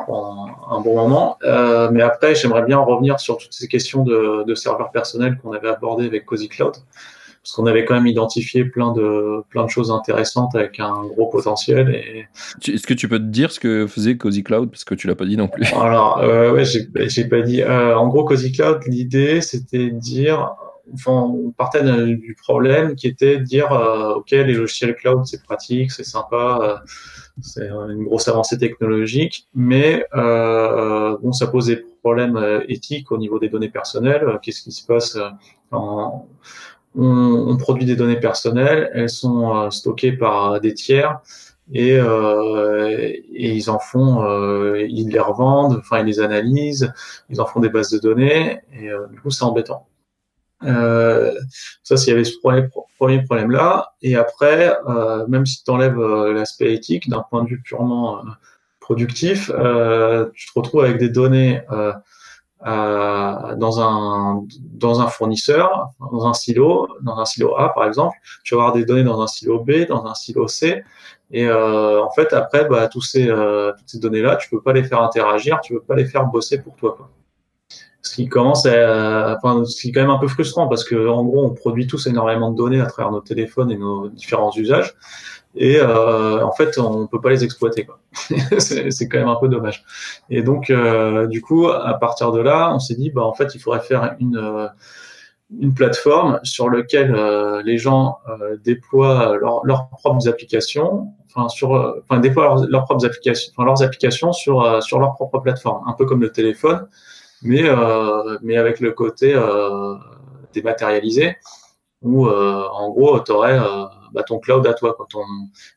un, bon moment. Euh, mais après, j'aimerais bien revenir sur toutes ces questions de, de serveurs personnels qu'on avait abordées avec Cozy Cloud parce qu'on avait quand même identifié plein de plein de choses intéressantes avec un gros potentiel. Et... Est-ce que tu peux te dire ce que faisait Cozy Cloud? Parce que tu l'as pas dit non plus Alors euh, ouais, j'ai pas dit. Euh, en gros, Cozy Cloud, l'idée c'était de dire, on partait du problème qui était de dire, euh, ok, les logiciels cloud c'est pratique, c'est sympa. Euh, c'est une grosse avancée technologique, mais euh, bon, ça pose des problèmes éthiques au niveau des données personnelles. Qu'est-ce qui se passe on, produit des données personnelles, elles sont stockées par des tiers et, et ils en font, ils les revendent, enfin ils les analysent, ils en font des bases de données et du coup c'est embêtant. Euh, ça, s'il y avait ce premier, premier problème-là. Et après, euh, même si tu enlèves euh, l'aspect éthique, d'un point de vue purement productif, tu te retrouves avec des données dans un dans un fournisseur, dans un silo, dans un silo A par exemple, tu vas avoir des données dans un silo B, dans un silo C, et en fait après, bah, tous ces toutes ces données là, tu peux pas les faire interagir, tu peux pas les faire bosser pour toi. Quoi ce qui commence à, enfin, ce qui est quand même un peu frustrant parce que en gros, on produit tous énormément de données à travers nos téléphones et nos différents usages, et euh, en fait, on peut pas les exploiter. c'est quand même un peu dommage. Et donc, euh, du coup, à partir de là, on s'est dit, bah en fait, il faudrait faire une euh, une plateforme sur laquelle les gens déploient leurs propres applications, enfin sur, enfin déploient leurs, leurs propres applications, enfin leurs applications sur sur leur propre plateforme, un peu comme le téléphone mais, euh, mais avec le côté euh, dématérialisé, où euh, en gros, tu aurais bah, ton cloud à toi.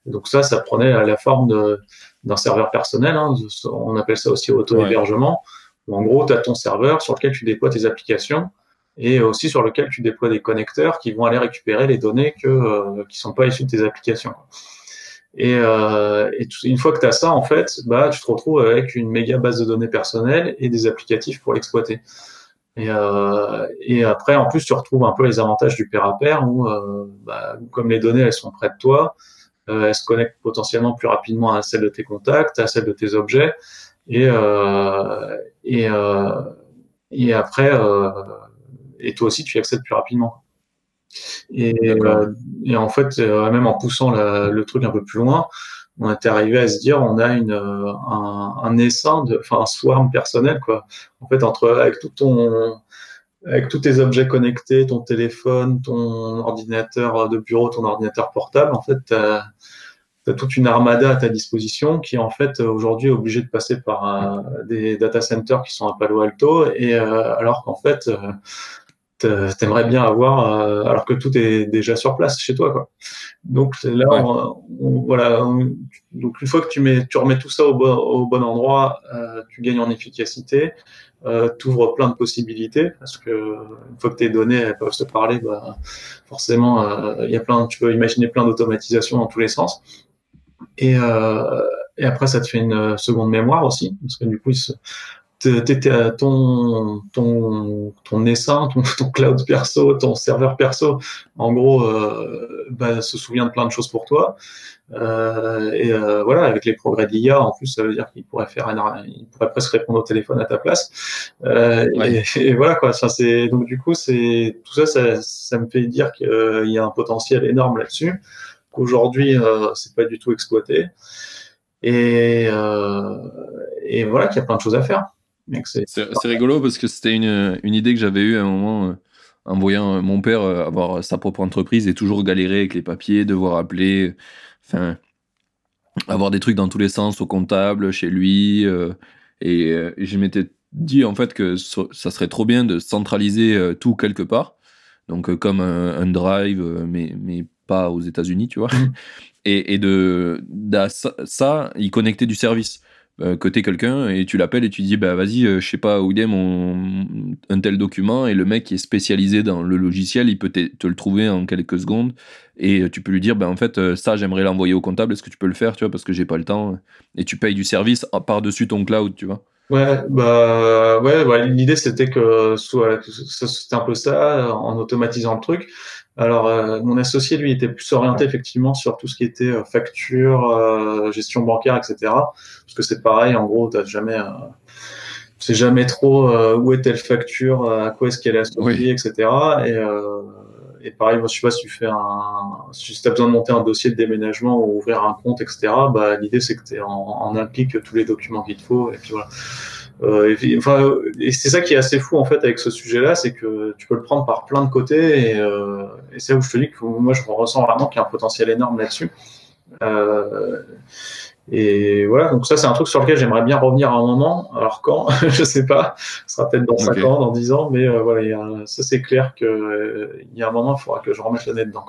Donc ça, ça prenait la forme d'un serveur personnel, hein. on appelle ça aussi auto-hébergement, où en gros, tu as ton serveur sur lequel tu déploies tes applications et aussi sur lequel tu déploies des connecteurs qui vont aller récupérer les données qui sont pas issues de tes applications. Et, euh, une fois que tu as ça, en fait, bah, tu te retrouves avec une méga base de données personnelles et des applicatifs pour l'exploiter. Et, euh, et, après, en plus, tu retrouves un peu les avantages du pair à pair, où, euh, bah, comme les données, elles sont près de toi, euh, elles se connectent potentiellement plus rapidement à celles de tes contacts, à celles de tes objets, et, euh, et, et après, et toi aussi, tu y accèdes plus rapidement. Et, euh, et, en fait, euh, même en poussant le truc un peu plus loin, on était arrivé à se dire on a une euh, un, un essaim de enfin un swarm personnel quoi. En fait entre avec tout ton avec tous tes objets connectés ton téléphone ton ordinateur de bureau ton ordinateur portable en fait tu as, toute une armada à ta disposition qui en fait aujourd'hui est obligée de passer par des data centers qui sont à Palo Alto. Et alors qu'en fait t'aimerais bien avoir euh, alors que tout est déjà sur place chez toi quoi. Donc là voilà donc une fois que tu mets tu remets tout ça au bon, au bon endroit euh, tu gagnes en efficacité euh, ouvres plein de possibilités parce que une fois que tes données elles peuvent se parler bah forcément euh, il y a plein tu peux imaginer plein d'automatisation dans tous les sens et et après ça te fait une seconde mémoire aussi parce que du coup il se, ton ton ton essaim, ton, ton, cloud perso, ton serveur perso, en gros, euh, bah, se souvient de plein de choses pour toi. Euh, et euh, voilà, avec les progrès d'IA, en plus, ça veut dire qu'il pourrait faire, il pourrait presque répondre au téléphone à ta place. Euh, et, voilà quoi. Ça c'est donc du coup, c'est tout ça, ça, ça, me fait dire qu'il y a un potentiel énorme là-dessus. Qu'aujourd'hui, euh, c'est pas du tout exploité. Et, euh, et voilà qu'il y a plein de choses à faire. C'est rigolo parce que c'était une, une, idée que j'avais eue à un moment euh, en voyant euh, mon père euh, avoir sa propre entreprise et toujours galérer avec les papiers, devoir appeler, enfin, avoir des trucs dans tous les sens au comptable, chez lui. et, je m'étais dit en fait que ça serait trop bien de centraliser tout quelque part. Donc comme un, drive, mais, mais pas aux États-Unis, tu vois. Mmh. Et, et de, de, ça, y connecter du service. Euh, que t'es quelqu'un et tu l'appelles et tu dis bah vas-y euh, je sais pas où il est mon un tel document et le mec qui est spécialisé dans le logiciel il peut te, le trouver en quelques secondes et euh, tu peux lui dire bah en fait ça j'aimerais l'envoyer au comptable est-ce que tu peux le faire tu vois parce que j'ai pas le temps et tu payes du service par dessus ton cloud tu vois Ouais, bah ouais, l'idée c'était que soit c'était un peu ça en automatisant le truc. Alors, euh, mon associé, lui, était plus orienté effectivement sur tout ce qui était euh, facture, euh, gestion bancaire, etc. Parce que c'est pareil, en gros, t'as jamais, c'est jamais trop où est telle facture, à quoi est-ce qu'elle est associée, etc. Et, et pareil, moi, je sais pas si tu fais un, si tu as besoin de monter un dossier de déménagement ou ouvrir un compte, etc. Bah, l'idée c'est que tu en, en implique tous les documents qu'il te faut, et puis voilà. Euh, et, enfin, et c'est ça qui est assez fou en fait avec ce sujet-là, c'est que tu peux le prendre par plein de côtés, et, euh, et c'est où je te dis que moi je ressens vraiment qu'il y a un potentiel énorme là-dessus. Euh, Et voilà, donc ça c'est un truc sur lequel j'aimerais bien revenir à un moment. Alors quand, je sais pas, ce sera peut-être dans 5 ans, dans 10 ans, mais voilà, ça c'est clair qu'il euh, y a un moment, il faudra que je remette le nez dedans.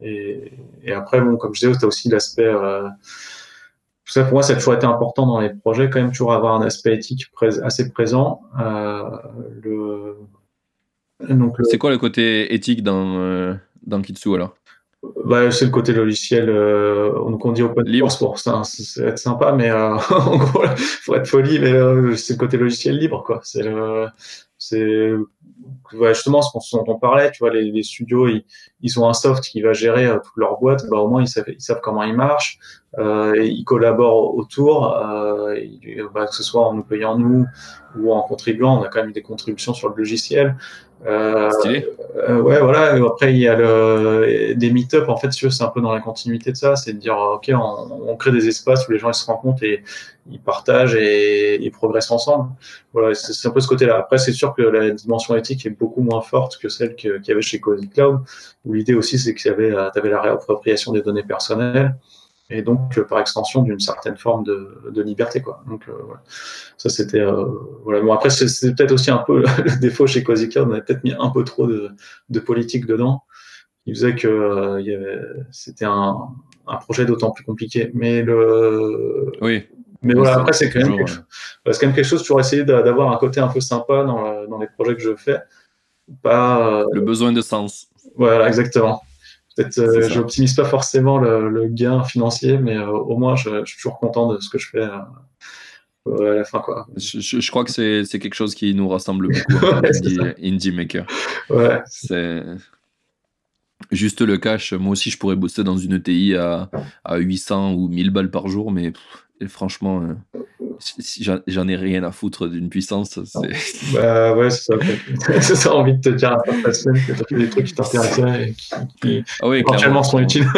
Et, et, après, bon, comme je disais, tu as aussi l'aspect... Euh, tout ça pour moi, ça a toujours été important dans les projets, quand même toujours avoir un aspect éthique assez présent. Euh, le... Donc, C'est quoi le côté éthique dans, dans Kitsu alors? Bah, c'est le côté logiciel, euh, donc on dit open libre. pour ça, c'est être sympa, mais euh, en gros, faut être poli, mais euh, c'est le côté logiciel libre, quoi. C'est le, c'est justement ce dont on parlait, tu vois, les, les studios, ils, ils, ont un soft qui va gérer euh, toute leur boîte, bah au moins ils savent, ils savent comment ils marchent, euh, ils collaborent autour, euh, bah, que ce soit en nous payant nous ou en contribuant, on a quand même des contributions sur le logiciel. Euh, euh, ouais, voilà. Après, il y a le, des meet-up. En fait, c'est un peu dans la continuité de ça. C'est de dire, OK, on, on, crée des espaces où les gens ils se rencontrent et ils partagent et ils progressent ensemble. Voilà, c'est un peu ce côté-là. Après, c'est sûr que la dimension éthique est beaucoup moins forte que celle qu'il y avait chez Cozy Cloud, où l'idée aussi, c'est qu'il y avait, tu avais la réappropriation des données personnelles et donc euh, par extension d'une certaine forme de, de, liberté quoi. Donc euh, voilà. ça c'était euh, voilà. Bon après c'est peut-être aussi un peu le, défaut chez Cozy on avait peut-être mis un peu trop de, de politique dedans. Il faisait que euh, c'était un, un, projet d'autant plus compliqué. Mais le oui. Mais voilà après c'est quand même quelque, c'est quand même quelque chose toujours essayer d'avoir un côté un peu sympa dans, dans les projets que je fais. Pas le besoin de sens. Voilà exactement. Peut-être, euh, j'optimise pas forcément le, le, gain financier, mais euh, au moins, je, je, suis toujours content de ce que je fais euh, à la fin, quoi. Je, je crois que c'est, quelque chose qui nous rassemble beaucoup, ouais, indie, indie, maker. Ouais. C'est juste le cash. Moi aussi, je pourrais bosser dans une ETI à, à 800 ou 1000 balles par jour, mais et franchement, euh, j'en ai rien à foutre d'une puissance. C'est... Bah ouais, c'est ça. c'est ça, envie de te dire à la semaine que tu as fait des trucs qui t'intéressaient et qui, qui ah oui, éventuellement sont utiles.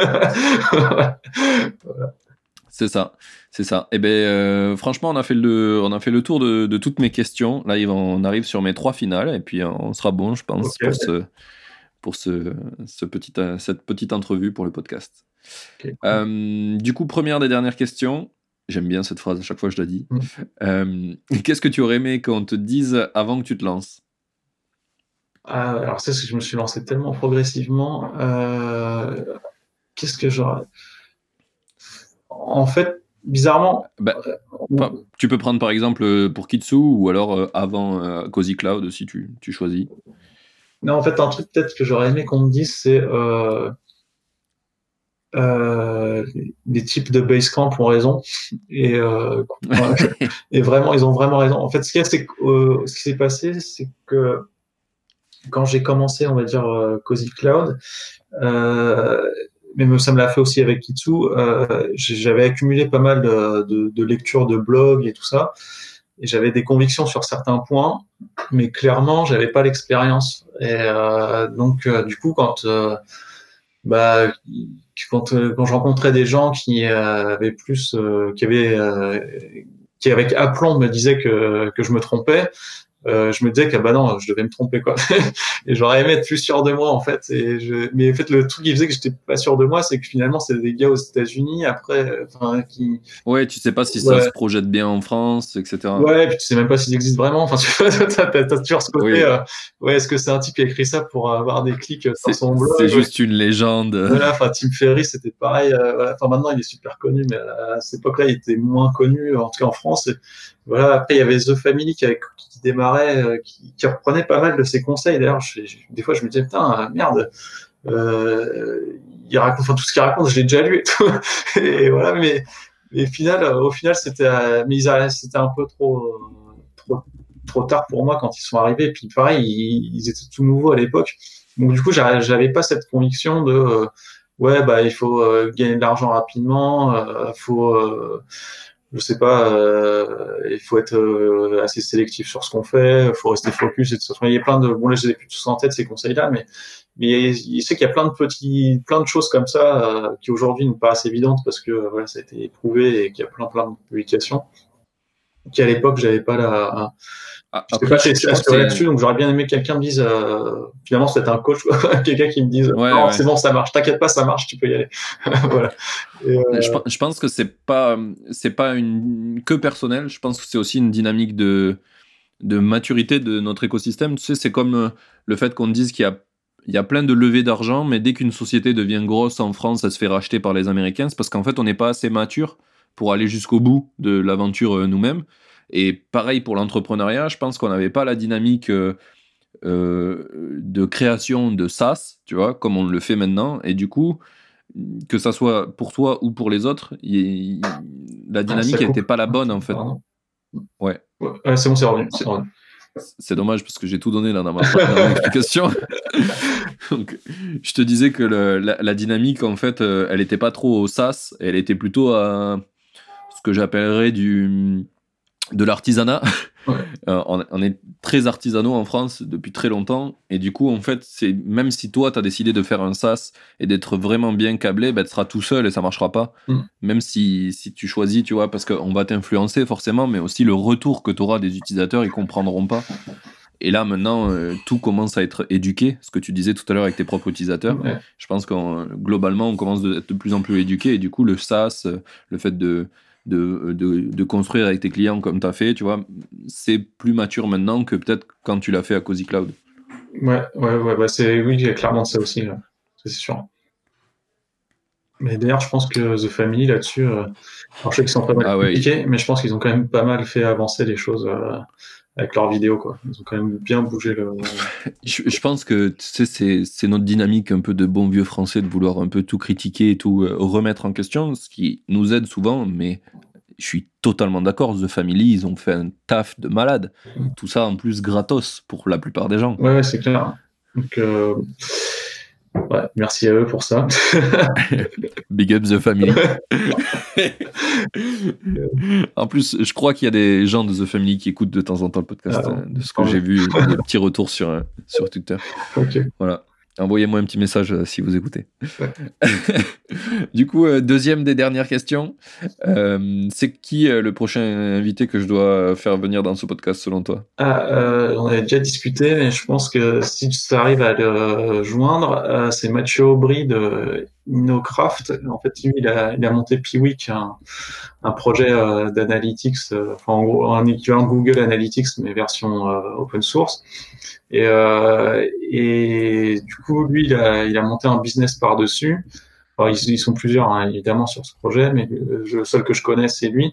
C'est ça, c'est ça. Et eh ben, euh, franchement, on a fait le, on a fait le tour de, de, toutes mes questions. Là, on arrive sur mes trois finales et puis on sera bon, je pense, okay. pour ce, pour ce, ce petit, cette petite entrevue pour le podcast. Okay, cool. euh, du coup, première des dernières questions. J'aime bien cette phrase, à chaque fois je la dis. Mmh. Euh, Qu'est-ce que tu aurais aimé qu'on te dise avant que tu te lances? Ah, Alors, c'est ce que je me suis lancé tellement progressivement. Euh, Qu'est-ce que j'aurais? En fait, bizarrement. Bah, euh, tu peux prendre par exemple pour Kitsu ou alors avant Cozy Cloud si tu, tu, choisis. Non, en fait, un truc peut-être que j'aurais aimé qu'on me dise, c'est euh, les types de Basecamp ont raison et, euh, et vraiment ils ont vraiment raison. En fait, ce qui, euh, ce qui s'est passé, c'est que quand j'ai commencé, on va dire euh, Cozy Cloud, euh, mais ça me l'a fait aussi avec Kitsu, euh, j'avais accumulé pas mal de, de, de, lectures de blogs et tout ça, et j'avais des convictions sur certains points, mais clairement j'avais pas l'expérience. Et donc du coup, quand bah quand, euh, quand je rencontrais des gens qui euh, avaient plus, euh, qui avaient, qui avec aplomb me disaient que, que je me trompais, euh, je me disais que bah non, je devais me tromper quoi. et j'aurais aimé être plus sûr de moi en fait. Et je... Mais en fait, le truc qui faisait que j'étais pas sûr de moi, c'est que finalement, c'est des gars aux États-Unis après, enfin qui. Ouais, tu sais pas si ça se projette bien en France, etc. Ouais, et puis tu sais même pas s'ils existent vraiment. Enfin, tu vois, t'as, toujours ce côté. Oui. Euh... Ouais, est-ce que c'est un type qui a écrit ça pour avoir des clics sur son blog? C'est juste une légende. Voilà, enfin Tim Ferry, c'était pareil. Euh, voilà. Enfin maintenant, il est super connu, mais à cette époque-là, il était moins connu, en tout cas en France. Et voilà. Après, il y avait The Family qui, avait, qui euh, qui, qui, reprenait pas mal de ses conseils. D'ailleurs, des fois, je me disais putain, merde. Euh, il raconte, tout ce qu'il raconte, je l'ai déjà lu et tout. et voilà, mais, final, au final, c'était, un peu trop, trop, tard pour moi quand ils sont arrivés. Puis pareil, ils, ils étaient tout nouveaux à l'époque. Donc du coup, j'avais pas cette conviction de, euh, ouais, bah il faut euh, gagner de l'argent rapidement, euh, faut je sais pas, euh, il faut être euh, assez sélectif sur ce qu'on fait, il faut rester focus, etc. Il y a plein de, bon là je les ai plus tous en tête ces conseils-là, mais mais il sait qu'il y a plein de petits, plein de choses comme ça euh, qui aujourd'hui nous paraissent évidentes parce que voilà ça a été éprouvé et qu'il y a plein plein de publications. Qu'à l'époque, j'avais pas la. Ah, je pas là-dessus, donc j'aurais bien aimé que quelqu'un me dise euh, finalement c'est un coach, quelqu'un qui me dise non, c'est bon, ça marche, t'inquiète pas, ça marche, tu peux y aller. voilà. Euh, je, pense que c'est pas c'est pas une que personnel, je pense que c'est aussi une dynamique de de maturité de notre écosystème. Tu sais, c'est comme euh, le fait qu'on dise qu'il y a il y a plein de levées d'argent, mais dès qu'une société devient grosse en France, ça se fait racheter par les Américains. C'est parce qu'en fait, on n'est pas assez mature pour aller jusqu'au bout de l'aventure euh, nous-mêmes. Et pareil pour l'entrepreneuriat, je pense qu'on n'avait pas la dynamique euh, de création de SaaS, tu vois, comme on le fait maintenant. Et du coup, que ça soit pour toi ou pour les autres, la ah, dynamique n'était pas la bonne en fait. Ouais. c'est bon, c'est revenu. C'est dommage parce que j'ai tout donné là dans ma, dans explication. Donc, je te disais que la, dynamique, en fait, euh, elle n'était pas trop au SaaS, elle était plutôt à ce que j'appellerais du de l'artisanat. Euh, on, est très artisanaux en France depuis très longtemps. Et du coup, en fait, c'est même si toi, tu as décidé de faire un SaaS et d'être vraiment bien câblé, ben, tu seras tout seul et ça marchera pas. Mm. Même si, si tu choisis, tu vois, parce qu'on va t'influencer forcément, mais aussi le retour que tu auras des utilisateurs, ils comprendront pas. Et là, maintenant, euh, tout commence à être éduqué, ce que tu disais tout à l'heure avec tes propres utilisateurs. Je pense que globalement, on commence à être de plus en plus éduqué. Et du coup, le SaaS, le fait de, de, de, construire avec tes clients comme tu as fait, tu vois, c'est plus mature maintenant que peut-être quand tu l'as fait à Cozy Cloud. Ouais, ouais, ouais, bah c'est, oui, clairement ça aussi, c'est sûr. Mais d'ailleurs, je pense que The Family là-dessus, euh, je sais qu'ils sont pas mal ah compliqués, mais je pense qu'ils ont quand même pas mal fait avancer les choses. Euh, avec leurs vidéos. Quoi. Ils ont quand même bien bougé le. je, pense que c'est notre dynamique un peu de bon vieux français de vouloir un peu tout critiquer et tout euh, remettre en question, ce qui nous aide souvent, mais je suis totalement d'accord. The Family, ils ont fait un taf de malade. Tout ça en plus gratos pour la plupart des gens. Ouais, c'est clair. Donc, euh, merci à eux pour ça. Big up the family. en plus, je crois qu'il y a des gens de The Family qui écoutent de temps en temps le podcast, ah, de ce que j'ai vu, des petits retours sur, euh, sur Twitter. Ok. Voilà. Envoyez-moi un petit message euh, si vous écoutez. du coup, euh, deuxième des dernières questions. Euh, c'est qui le prochain invité que je dois faire venir dans ce podcast selon toi? Ah, On avait déjà discuté, mais je pense que si tu arrives à le joindre, c'est Mathieu Aubry de InnoCraft. En fait, lui, il a, il a monté Piwik, un, un projet d'analytics, enfin en gros un équivalent Google Analytics, mais version open source. Et, euh, et du coup, lui, il a, il a monté un business par-dessus. Ils, ils, sont plusieurs, hein, évidemment, sur ce projet, mais le, seul que je connais, c'est lui.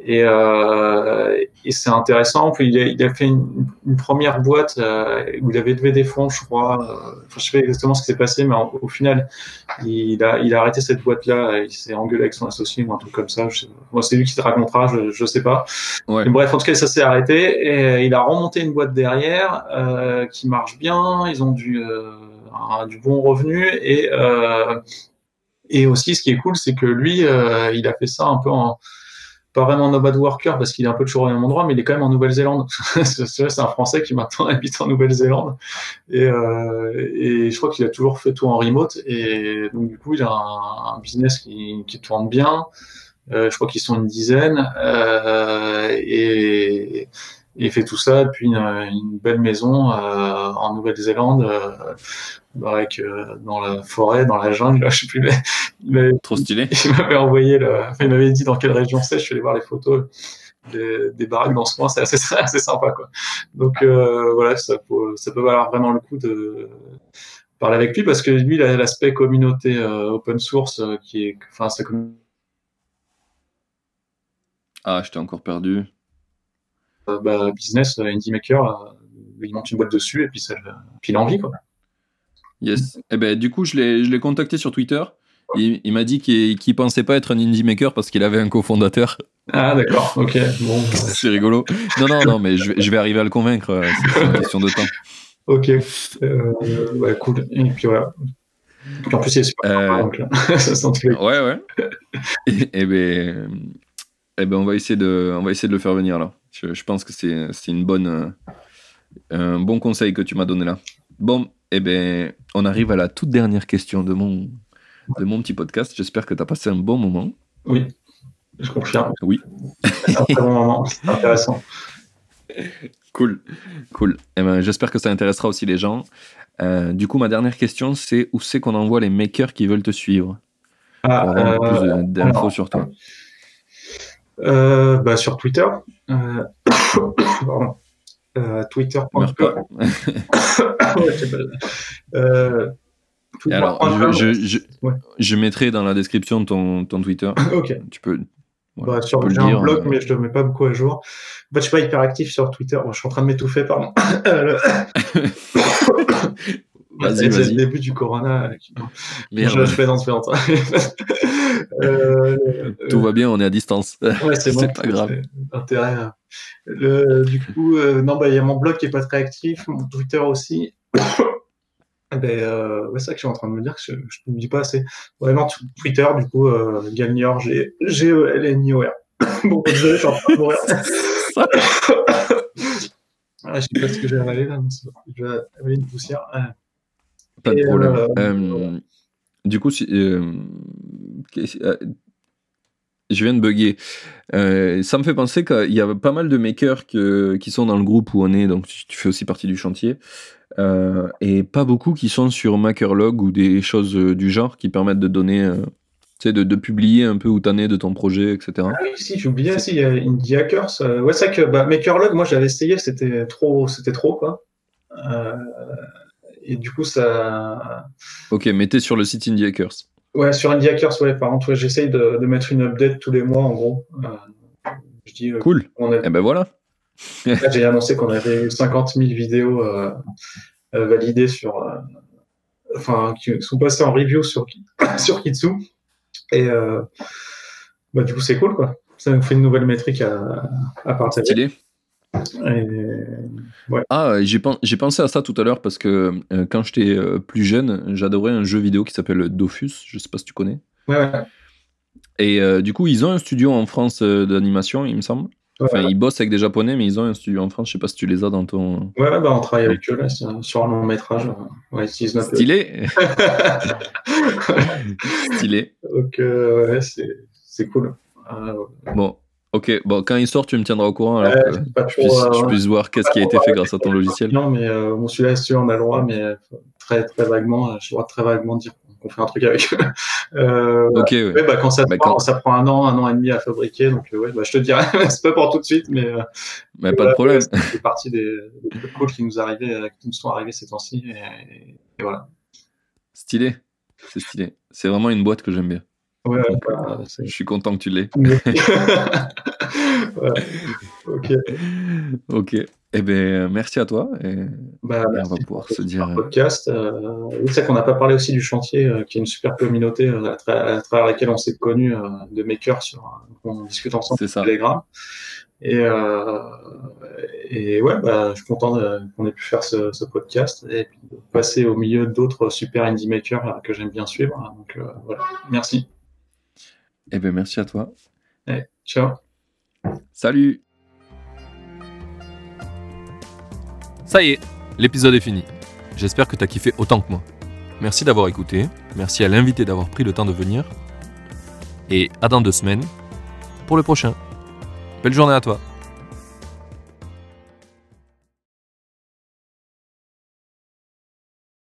Et, euh, et c'est intéressant. il, a, il a fait une, une première boîte euh, où il avait levé des fonds, je crois. Euh, enfin, je sais pas exactement ce qui s'est passé, mais au final, il a, il a arrêté cette boîte-là. Il s'est engueulé avec son associé ou un truc comme ça. Moi, c'est lui qui te racontera, je, je sais pas. Ouais. bref, en tout cas, ça s'est arrêté. Et il a remonté une boîte derrière euh, qui marche bien. Ils ont du, euh, du bon revenu et et aussi, ce qui est cool, c'est que lui, il a fait ça un peu en pas vraiment nomad worker parce qu'il est un peu toujours au même endroit, mais il est quand même en Nouvelle-Zélande. c'est un Français qui maintenant habite en Nouvelle-Zélande et, euh, et, je crois qu'il a toujours fait tout en remote et donc du coup il a un, business qui, tourne bien. Euh, je crois qu'ils sont une dizaine euh, et, il fait tout ça depuis une, une belle maison euh, en Nouvelle-Zélande avec euh, dans la forêt, dans la jungle, là, je sais plus. Mais, Trop stylé. Il m'avait envoyé, le, il m'avait dit dans quelle région c'est. Je suis allé voir les photos des, des baraques dans ce coin, c'est assez, assez sympa, quoi. Donc euh, voilà, ça peut, ça peut valoir vraiment le coup de parler avec lui parce que lui, il a l'aspect communauté euh, open source euh, qui est, enfin, c'est comme. Ah, je t'ai encore perdu. Bah, business, indie maker, il monte une boîte dessus et puis, ça, puis il a envie, quoi. Yes. Eh ben, du coup, je l'ai contacté sur Twitter. Il, il m'a dit qu'il ne pensait pas être un indie maker parce qu'il avait un cofondateur. Ah, d'accord, ok. Bon. c'est rigolo. Non, non, non, mais je vais, je vais arriver à le convaincre. Euh, c'est une question de temps. Ok. Euh, ouais, cool. Et puis voilà. en plus, il est super euh... donc, ça sent Ouais, ouais. et, et ben, eh ben, on va essayer de, on va essayer de le faire venir là. Je, je pense que c'est, c'est une bonne, euh, un bon conseil que tu m'as donné là. Bon, eh bien, on arrive à la toute dernière question de mon, de mon petit podcast. J'espère que tu as passé un bon moment. Oui. Je confirme. Oui. C'est un très bon moment, c'est intéressant. Cool, cool. Eh ben, J'espère que ça intéressera aussi les gens. Euh, du coup, ma dernière question, c'est où c'est qu'on envoie les makers qui veulent te suivre? Ah, pour avoir euh, plus d'infos alors, sur toi euh, bah, sur Twitter. Euh, pardon. Euh, Twitter.com. Ouais. Euh, alors, je, je, je, Ouais. je mettrai dans la description ton, ton Twitter. Ok. Tu peux. voilà, Bah, tu sur, j'ai un blog, euh, mais je le mets pas beaucoup à jour. Je suis pas hyper actif sur Twitter. Bon, je suis en train de m'étouffer, pardon. Euh, Vas-y, c'est- le début du corona. euh, qui- Merde. Je, je fais dans ce temps. euh, Tout va bien, on est à distance. Ouais, c'est bon. pas grave. Intérêt. euh. Le, du coup, euh, non, bah, il y a mon blog qui est pas très actif, mon Twitter aussi. ben, euh, ouais, c'est ça que je suis en train de me dire que je ne dis pas assez. Ouais, non, t- Twitter, du coup, euh, Galnior, G- G-E-L-N-I-O-R. bon, désolé, je suis en train de mourir. Ah, je sais pas ce que j'ai avalé là. Je vais avaler une poussière. Pas de problème. euh, Euh, du coup, si- euh, je viens de bugger. Euh, ça me fait penser qu'il y a pas mal de makers que- qui sont dans le groupe où on est, donc tu fais aussi partie du chantier, euh, et pas beaucoup qui sont sur Makerlog ou des choses du genre qui permettent de donner, euh, tu sais, de, de publier un peu où t'en es de ton projet, etc. Ah oui, si, j'oubliais, si, il y a Indie Hackers. ouais, c'est que bah, Makerlog, moi, j'avais essayé, c'était trop, c'était trop, quoi. Et du coup, ça. Ok, mettez sur le site Indie Hackers. Ouais, sur Indie Hackers, ouais, par contre, ouais, j'essaye de, de mettre une update tous les mois, en gros. Euh, je dis, euh, Cool. on a- Et ben voilà. Là, j'ai annoncé qu'on avait eu 50 000 vidéos euh, validées sur. enfin, qui sont passées en review sur, sur Kitsu. Et bah, du coup, c'est cool, quoi. Ça nous fait une nouvelle métrique à, à partager. Ah, j'ai pen- j'ai pensé à ça tout à l'heure parce que euh, quand j'étais euh, plus jeune, j'adorais un jeu vidéo qui s'appelle Dofus. Je sais pas si tu connais. ouais, ouais. Et euh, du coup, ils ont un studio en France d'animation, il me semble. Enfin, ils bossent avec des japonais, mais ils ont un studio en France. Je sais pas si tu les as dans ton. ouais, bah, on travaille avec eux là, sur un long métrage. Ouais, Stylé Stylé. Donc, ouais, c'est cool. Euh, Bon, ok. Bon, quand il sort, tu me tiendras au courant alors que c'est pas je trop, puisse, euh, je puisse voir qu'est-ce qui a été fait grâce à ton logiciel. Non, mais euh, bon, celui-là, celui on a le droit, mais euh, très, très vaguement, euh, droit de très vaguement dire qu'on fait un truc avec eux. Euh, Ok, ouais. ouais, bah, quand ça, Bah, prend, quand- ça prend un an, un an et demi à fabriquer, donc euh, ouais, bah, je te dirais, c'est pas pour tout de suite, mais euh, Mais pas de problème. C'est partie des, des trucs cool qui nous, arrivaient, euh, qui nous sont arrivés ces temps-ci, et, et voilà. Stylé. C'est stylé. C'est vraiment une boîte que j'aime bien. Ouais, Donc, bah, c'est- Je suis content que tu l'aies. Ok. Ok. Eh bien, merci à toi. Et, Bah, et on merci va pouvoir se dire. super podcast. Euh, oui, c'est vrai qu'on n'a pas parlé aussi du chantier, euh, qui est une super communauté euh, à, tra- à travers laquelle on s'est connus euh, de makers sur, euh, on discute ensemble sur ça. Telegram. Et, euh, et ouais, bah, je suis content qu'on ait pu faire ce, ce podcast et passer au milieu d'autres super indie makers euh, que j'aime bien suivre. Donc euh, voilà, merci. Eh bien, merci à toi. Ciao. Salut Ça y est, l'épisode est fini. J'espère que t'as kiffé autant que moi. Merci d'avoir écouté, merci à l'invité d'avoir pris le temps de venir. Et à dans deux semaines pour le prochain. Belle journée à toi.